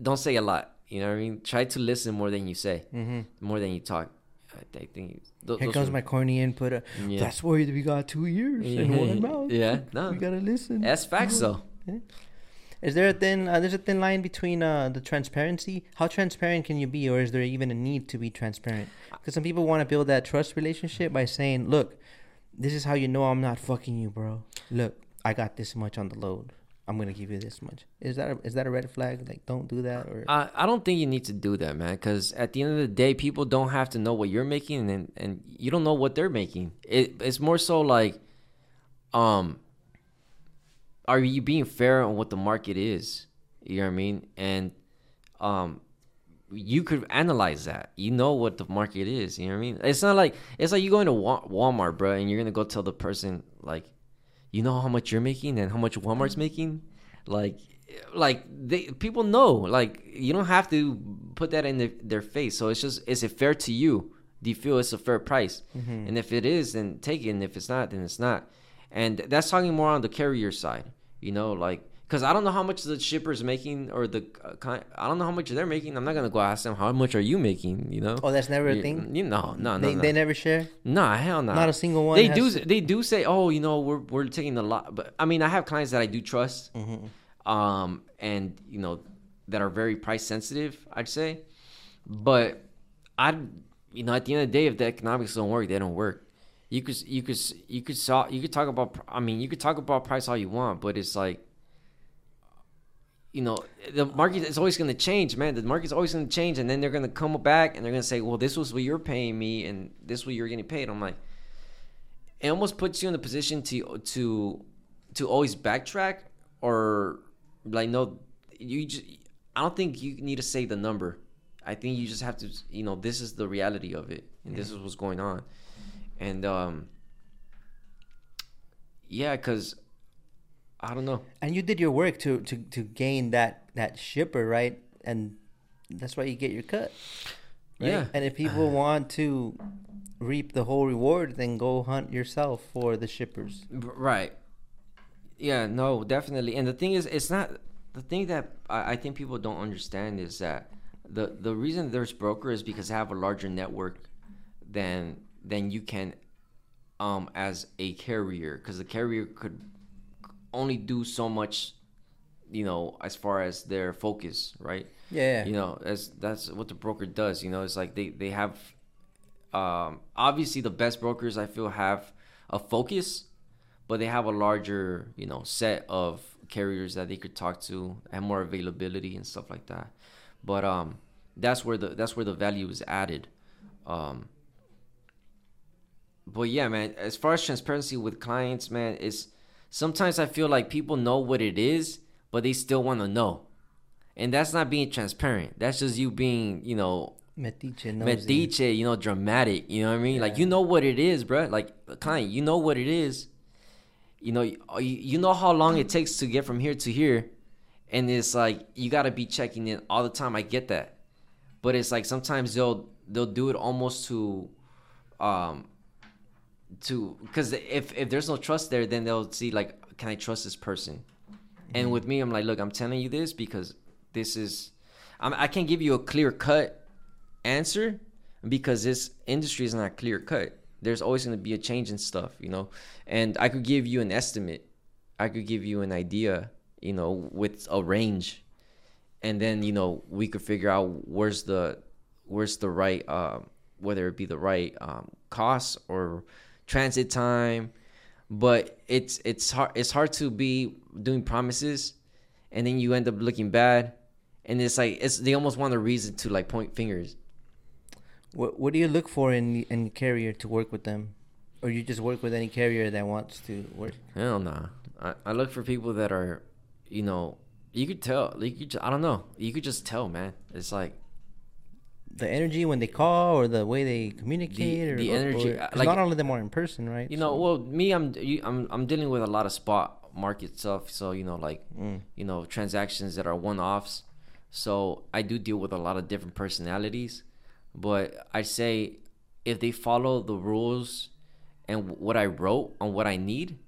don't say a lot. You know what I mean? Try to listen more than you say, Mm-hmm. more than you talk. I, I think th- Here comes are- my corny input. Uh, Yeah. That's why we got two years and one mouth. Yeah, no, We gotta listen. that's facts though. Is there a thin? Uh, there's a thin line between uh, the transparency. How transparent can you be, or is there even a need to be transparent? Because some people want to build that trust relationship by saying, "Look, this is how you know I'm not fucking you, bro. Look, I got this much on the load. I'm gonna give you this much." Is that a, is that a red flag? Like, don't do that, or I, I don't think you need to do that, man. Because at the end of the day, people don't have to know what you're making, and and you don't know what they're making. It, it's more so like, um, are you being fair on what the market is? You know what I mean? And um, you could analyze that. You know what the market is. You know what I mean? It's not like it's like you going to Walmart, bro, and you're gonna go tell the person like, you know how much you're making and how much Walmart's making, like. Like they people know, like you don't have to put that in their, their face. So it's just, is it fair to you? Do you feel it's a fair price? And if it is, then take it. And if it's not, then it's not. And that's talking more on the carrier side, you know, like because I don't know how much the shipper's making or the uh. I don't know how much they're making. I'm not gonna go ask them how much are you making. You know? oh, that's never a You- thing. You know, no, no, they, no. they never share. Nah, hell no. Not a single one. They do. They do say, "Oh, you know, we're we're taking a lot." But I mean, I have clients that I do trust, Mm-hmm. um, and you know, that are very price sensitive. I'd say, but I, you know, at the end of the day, if the economics don't work, they don't work. You could you could you could saw you could talk about. I mean, you could talk about price all you want, but it's like. You know, the market is always going to change, man. The market's always going to change, and then they're going to come back and they're going to say, "Well, this was what you're paying me, and this what you're getting paid." I'm like, it almost puts you in a position to to to always backtrack or like no you just i don't think you need to say the number i think you just have to you know this is the reality of it and this is what's going on and um yeah because i don't know And you did your work to to to gain that that shipper, right? And that's why you get your cut. Right? Yeah. And if people want to reap the whole reward, then go hunt yourself for the shippers. Right. Yeah, no, definitely. And the thing is, it's not the thing that I, I think people don't understand is that the the reason there's broker is because they have a larger network than than you can um as a carrier because the carrier could only do so much you know as far as their focus right Yeah. you know that's that's what the broker does you know it's like they they have um obviously the best brokers i feel have a focus but they have a larger you know set of carriers that they could talk to and more availability and stuff like that but um that's where the that's where the value is added um but yeah man as far as transparency with clients man it's sometimes i feel like people know what it is but they still want to know. And that's not being transparent. That's just you being you know Metiche nosy. mediche you know dramatic you know what i mean? Like you know what it is bro like client you know what it is. You know you, you know how long it takes to get from here to here and it's like you got to be checking in all the time. I get that. But it's like sometimes they'll they'll do it almost to um to because if if there's no trust there then they'll see like can i trust this person? And with me i'm like look i'm telling you this because this is I'm, i can't give you a clear cut answer because this industry is not clear cut. There's always going to be a change in stuff you know? And i could give you an estimate. I could give you an idea you know with a range. And then you know we could figure out where's the where's the right um, whether it be the right um, cost or transit time but it's it's hard it's hard to be doing promises and then you end up looking bad. And it's like it's they almost want a reason to like point fingers. What What do you look for in in carrier to work with them, or you just work with any carrier that wants to work? hell nah. I, I look for people that are you know you could tell like you could, ju- i don't know. You could just tell man. It's like The energy when they call, or the way they communicate, or the energy, or- uh, like- not all of them are in person, right? You know, So- well, me, I'm you- I'm I'm dealing with a lot of spot market stuff. So you know, like Mm. you know, transactions that are one offs. So I do deal with a lot of different personalities, but I say if they follow the rules and what I wrote on what I need,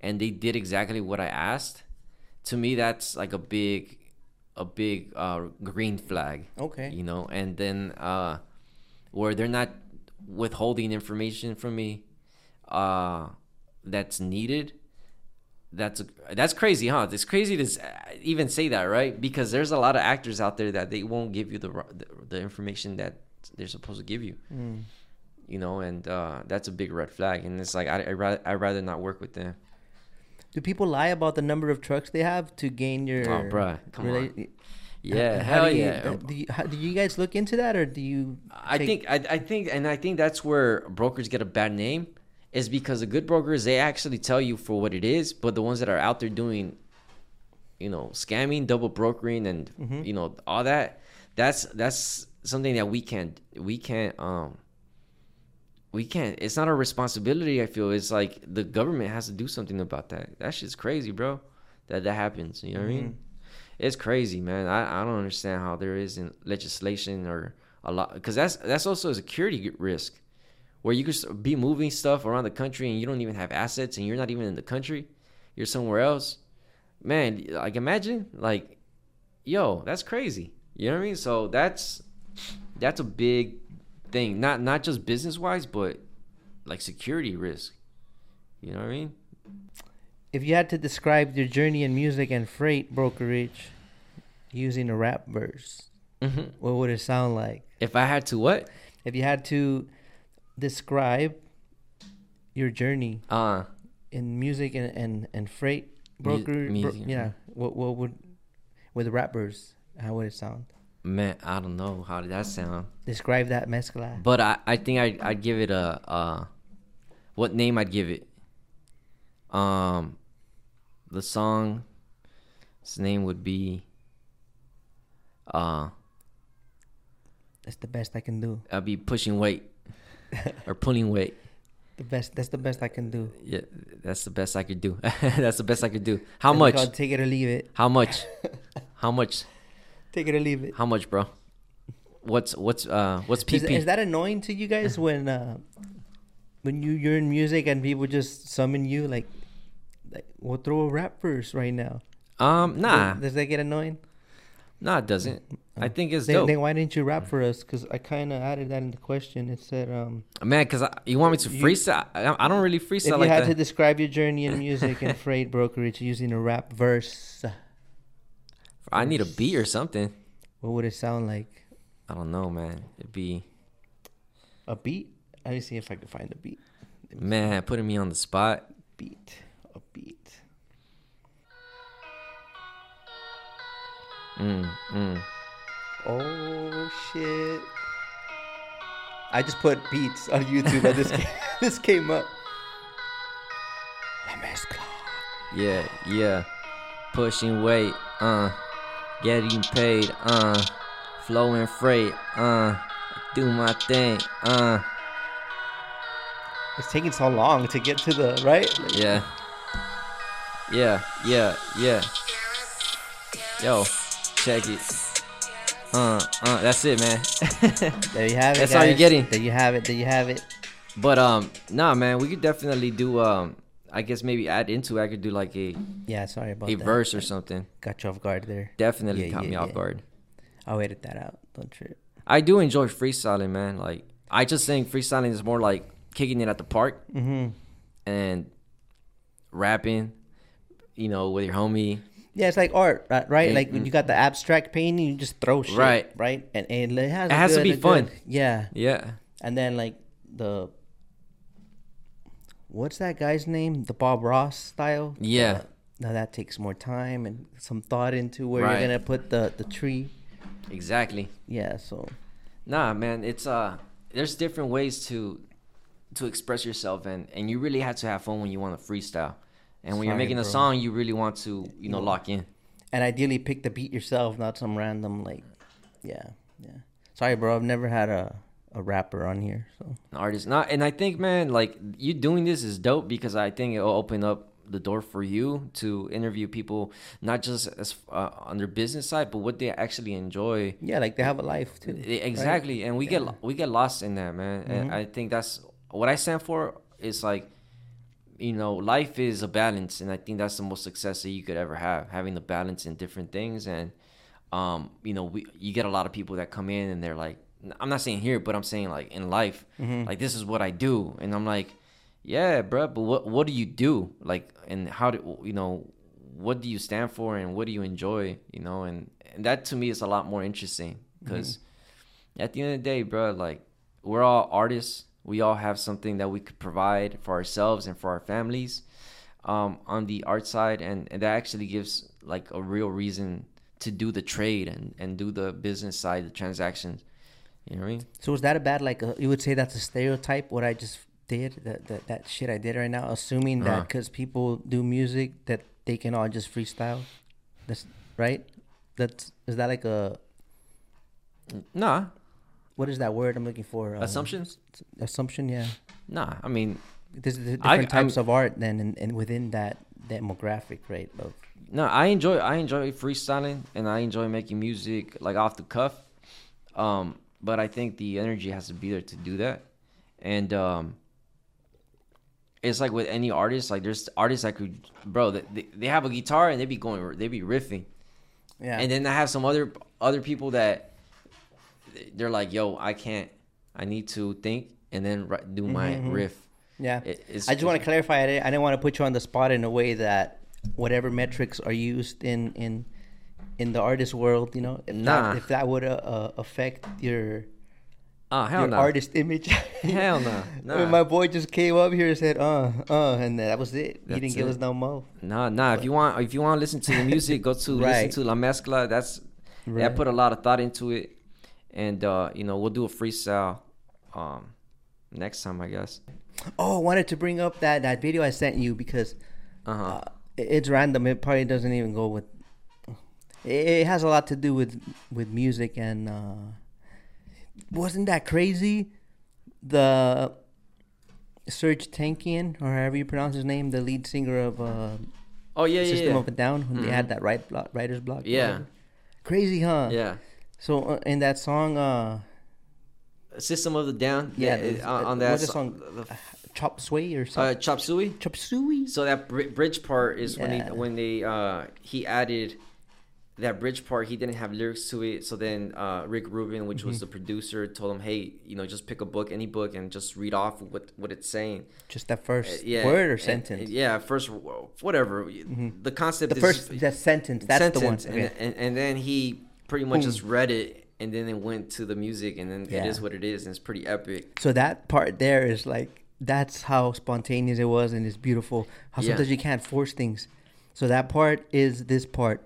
and they did exactly what I asked, to me that's like a big, a big uh, green flag Okay. you know? And then uh where they're not withholding information from me uh that's needed that's that's crazy huh? It's crazy to even say that right? Because there's a lot of actors out there that they won't give you the the, the information that they're supposed to give you. Mm. you know and uh that's a big red flag. And it's like i i rather, I'd rather not work with them Do people lie about the number of trucks they have to gain your? oh bruh come on yeah How hell do you, yeah Do you, how, do you guys look into that, or do you? I take- think I, I think and I think that's where brokers get a bad name is because the good brokers they actually tell you for what it is, but the ones that are out there doing, you know, scamming, double brokering, and Mhm. you know all that, that's that's something that we can't we can't um we can't. It's not our responsibility. I feel it's like the government has to do something about that. That shit's crazy, bro. That that happens. You know what I mean? Mm-hmm. It's crazy, man. I, I don't understand how there isn't legislation or a lot because that's that's also a security risk where you could be moving stuff around the country and you don't even have assets and you're not even in the country, you're somewhere else. Man, like imagine like, yo, that's crazy. You know what I mean? So that's that's a big thing. Not not just business wise, but like security risk. You know what I mean? If you had to describe your journey in music and freight brokerage using a rap verse, hmm what would it sound like? If I had to what? If you had to describe your journey Uh in music and and, and freight Mu- bro- yeah, what what would with rappers? How would it sound? Man, I don't know how did that sound. Describe that mezcla. But I, I think I I'd give it a uh what name I'd give it. Um the song its name would be uh That's the best I can do. I'd be pushing weight or pulling weight. The best. That's the best I can do. Yeah, that's the best I could do. that's the best I could do. How It's much? Take it or leave it. How much? How much? Take it or leave it. How much, bro? What's what's uh what's PP? is that annoying to you guys when uh when you you're in music and people just summon you like like we'll throw a rap verse right now? um nah. Does, does that get annoying? Nah, it doesn't. I think it's Then, dope. then why didn't you rap for us? Because I kind of added that in the question. It said um Man, because you want me to You- freestyle? I, I don't really freestyle." if you like had that. to describe your journey in music and freight brokerage using a rap verse, I need a beat or something. what would it sound like? I don't know, man. It'd be A beat? Let me see if I can find a beat. man putting me on the spot. Beat. A beat. Mm, mm. Oh shit! I just put beats on YouTube and this came, this came up. La mezcla. Yeah, yeah. Pushing weight, uh. Getting paid, uh. Flowing freight, uh. Do my thing, uh. It's taking so long to get to the right. Like, Yeah. Yeah, yeah, yeah. Yo, check it. Uh, uh, that's it, man. There you have it. That's all you're getting. There you have it. There you have it. But um, nah, man, we could definitely do um, I guess maybe add into. it, I could do like a Yeah, sorry about a that. verse or something. Got you off guard there. Definitely Yeah, caught yeah, me off yeah. guard. I'll edit that out. Don't trip. I do enjoy freestyling, man. Like I just think freestyling is more like kicking it at the park Mm-hmm. and rapping, you know, with your homie. Yeah, it's like art, right? right? Like when mm. you got the abstract painting, you just throw shit, Right. Right, and, and it has, It has to be a good- fun. Yeah, Yeah. and then like the what's that guy's name? The Bob Ross style. Yeah. Uh, now that takes more time and some thought into where Right. you're gonna put the the tree. Exactly. Yeah, so Nah, man, it's uh there's different ways to to express yourself and and you really have to have fun when you want to freestyle. And when you're Sorry, making a song, you really want to, you know, Yeah. lock in. and ideally pick the beat yourself, not some random like. Yeah, yeah. Sorry, bro. I've never had a a rapper on here, so An artist. Not and I think man, like you doing this is dope because I think it'll open up the door for you to interview people, not just as uh, on their business side, but what they actually enjoy. Yeah, like they have a life too. Exactly, and we Yeah. get we get lost in that, man. And Mhm. I think that's what I stand for. Is like, you know, life is a balance, and I think that's the most success that you could ever have, having the balance in different things. And, um, you know, we you get a lot of people that come in and they're like, I'm not saying here, but I'm saying like in life, Mhm. like this is what I do, and I'm like, yeah, bro, but what what do you do? Like, and how do you know? What do you stand for, and what do you enjoy? You know, and and that to me is a lot more interesting because at the end of the day, bro, like we're all artists. We all have something that we could provide for ourselves and for our families um, on the art side, and, and that actually gives like a real reason to do the trade and, and do the business side, the transactions. You know what I mean? So is that a bad like? A, you would say that's a stereotype. What I just did, that that, that shit I did right now, assuming that Uh-huh. because people do music that they can all just freestyle. That's right. That's is that like a Nah, what is that word I'm looking for? Um, assumptions. Assumption, yeah. Nah, I mean, There's the I- different types I'm- of art then, and, and within that demographic, right? Of No, I enjoy I enjoy freestyling and I enjoy making music like off the cuff. Um, but I think the energy has to be there to do that. And um it's like with any artist, like there's artists that could bro, they, they- have a guitar and they be going they be riffing. yeah, And then I have some other other people that they're like, "Yo, I can't. I need to think and then do my Mhm, mhm. riff." yeah. It- I just want to clarify. I didn't, I didn't want to put you on the spot in a way that whatever metrics are used in in in the artist world, you know, if Nah. that, if that would uh, uh, affect your Oh, hell your no. artist image. Hell no. When Nah. My boy just came up here and said, "Uh, uh," and that was it. he didn't give us no mo. Nah, nah. If you want, if you want to listen to the music, go to Right. listen to La Mezcla. That's I put a lot of thought into it, and uh, you know we'll do a freestyle um, next time, I guess. Oh, I wanted to bring up that that video I sent you because Uh-huh. uh, it's random. It probably doesn't even go with. It, has a lot to do with with music and uh, wasn't that crazy? The Serj Tankian or however you pronounce his name, the lead singer of uh, oh yeah, yeah, System yeah. of a Down, when they had that right block, writer's block. Yeah. whatever. crazy, huh? yeah. So uh, in that song, uh, System of the Down. Yeah, the- on, on uh, that song. the- Chop Sway or Uh. Chop Suey. Chop Suey. So that bri- bridge part is when he when they uh he added that bridge part. He didn't have lyrics to it. So then uh, Rick Rubin, which Mm-hmm. was the producer, told him, "Hey, you know, just pick a book, any book, and just read off what what it's saying." Just that first Uh, yeah, word or and- sentence. and- yeah, first whatever. The concept. Is the first that sentence. That's the one. Okay. and, and then he pretty much Boom. just read it, and then it went to the music, and then Yeah. it is what it is, and it's pretty epic. So that part there is like that's how spontaneous it was and it's beautiful. How Yeah. sometimes you can't force things. So that part is this part.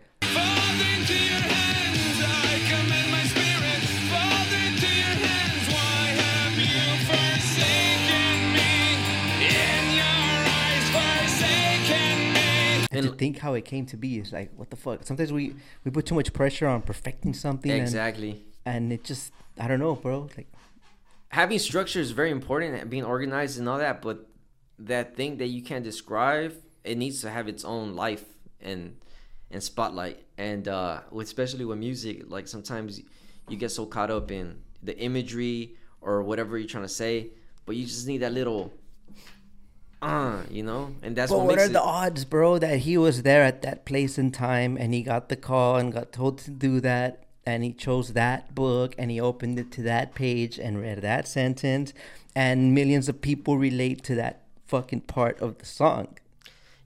And to think how it came to be is like what the fuck. Sometimes we we put too much pressure on perfecting something and, Exactly. and it just I don't know, bro. Like having structure is very important and being organized and all that but that thing that you can't describe it needs to have its own life and and spotlight and uh especially with music like sometimes you get so caught up in the imagery or whatever you're trying to say but you just need that little uh you know and that's But what, what are it the odds, bro, that he was there at that place and time and he got the call and got told to do that and he chose that book and he opened it to that page and read that sentence and millions of people relate to that fucking part of the song.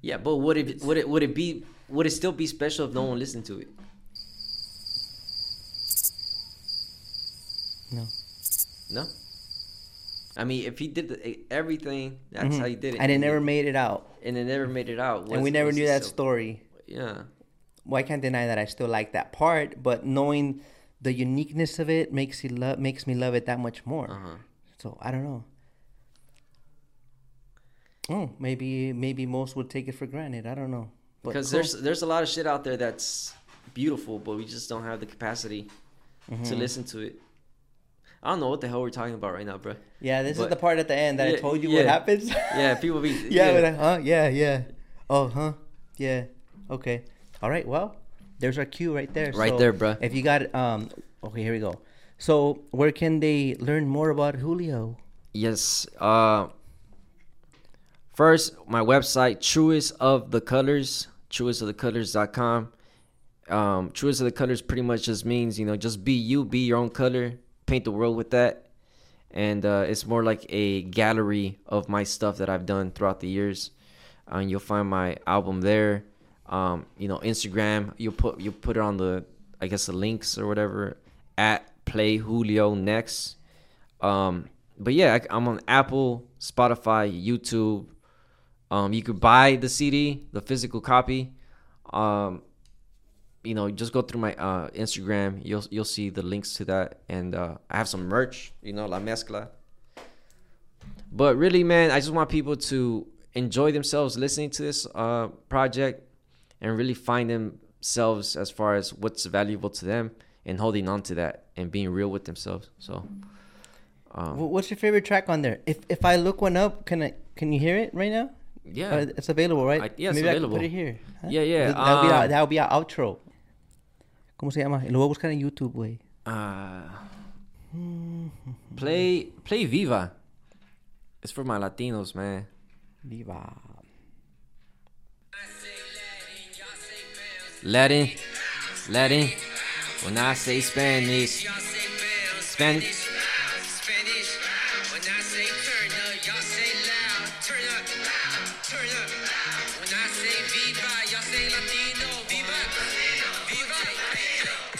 yeah but would it would it would it be would it still be special if no one listened to it No. no I mean, if he did the, everything, that's how he did it. Mm-hmm. And it never made it out. and it never made it out. and we never knew that sil- story. Yeah, Well, I can't deny that I still like that part, but knowing the uniqueness of it makes you love makes me love it that much more. uh-huh. So I don't know. Oh, maybe maybe most would take it for granted. I don't know. But because cool. there's there's a lot of shit out there that's beautiful, but we just don't have the capacity Mm-hmm. to listen to it. I don't know what the hell we're talking about right now, bro. yeah, this is the part at the end that I told you yeah. what happens. Yeah, people be yeah, we're like, huh? Yeah, yeah. Oh, huh? Yeah. Okay. All right. Well, there's our cue right there. Right So, there, bro. If you got um, okay, here we go. So, where can they learn more about Julio? Yes. Uh, first, my website, truest of the colors, truestofthecolors.com. Um, truest of the colors pretty much just means, you know, just be you, be your own color, paint the world with that. And uh, it's more like a gallery of my stuff that I've done throughout the years. Uh, you'll find my album there. Um, you know, Instagram, you'll put you put it on the, I guess the links or whatever at Play Julio next. Um, but yeah, I, I'm on Apple, Spotify, YouTube. Um, you could buy the CD, the physical copy. Um, you know, just go through my uh, Instagram. You'll you'll see the links to that, and uh, I have some merch. You know, La Mezcla. But really, man, I just want people to enjoy themselves listening to this uh, project, and really find themselves as far as what's valuable to them, and holding on to that, and being real with themselves. So. Um, What's your favorite track on there? If if I look one up, can I can you hear it right now? yeah, Uh, it's available, right? I- yeah, it's Maybe I can put it here. huh? Yeah, yeah, That would be our, um, that would be our outro. ¿Cómo se llama? Lo voy a buscar en YouTube, güey. Uh, play play Viva. It's for my Latinos, man. Viva. Latin, Latin. When I say Spanish, Spanish. Spanish.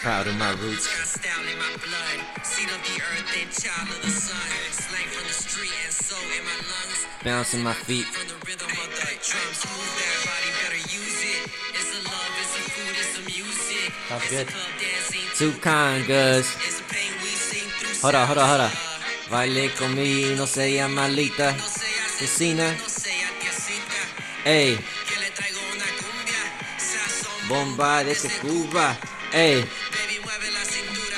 Proud of my roots. Got style in my blood. Seed of the earth and child of the sun. Slang from the street and soul in my lungs. Bouncing my feet. From the rhythm of the drums. Move that body, better use it. It's the love, it's the food, it's the music. It's good. the club dancing. Two congas. It's the pain we sing through. Hold on, hold on, hold on. Baile conmigo, no sea malita. No sea Cecina. no sea tiesita. Ey, Que le traigo una cumbia. Sazón, bomba de Cuba. Ey,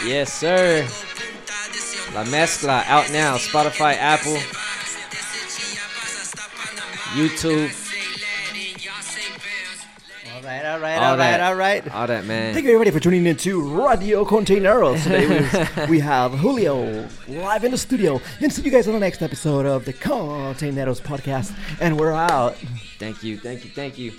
yes sir. Go punta de Sion. La Mezcla out now. Spotify, Apple, Desde Chiapas hasta Panamá. YouTube. Say Latin, y'all say bounce. All right, all right, All all right, all right. All that, man. Thank you everybody for tuning in to Radio Kontaineroz. Today we, we have Julio live in the studio. And see you guys on the next episode of the Kontaineroz podcast. And we're out. Thank you, thank you, thank you.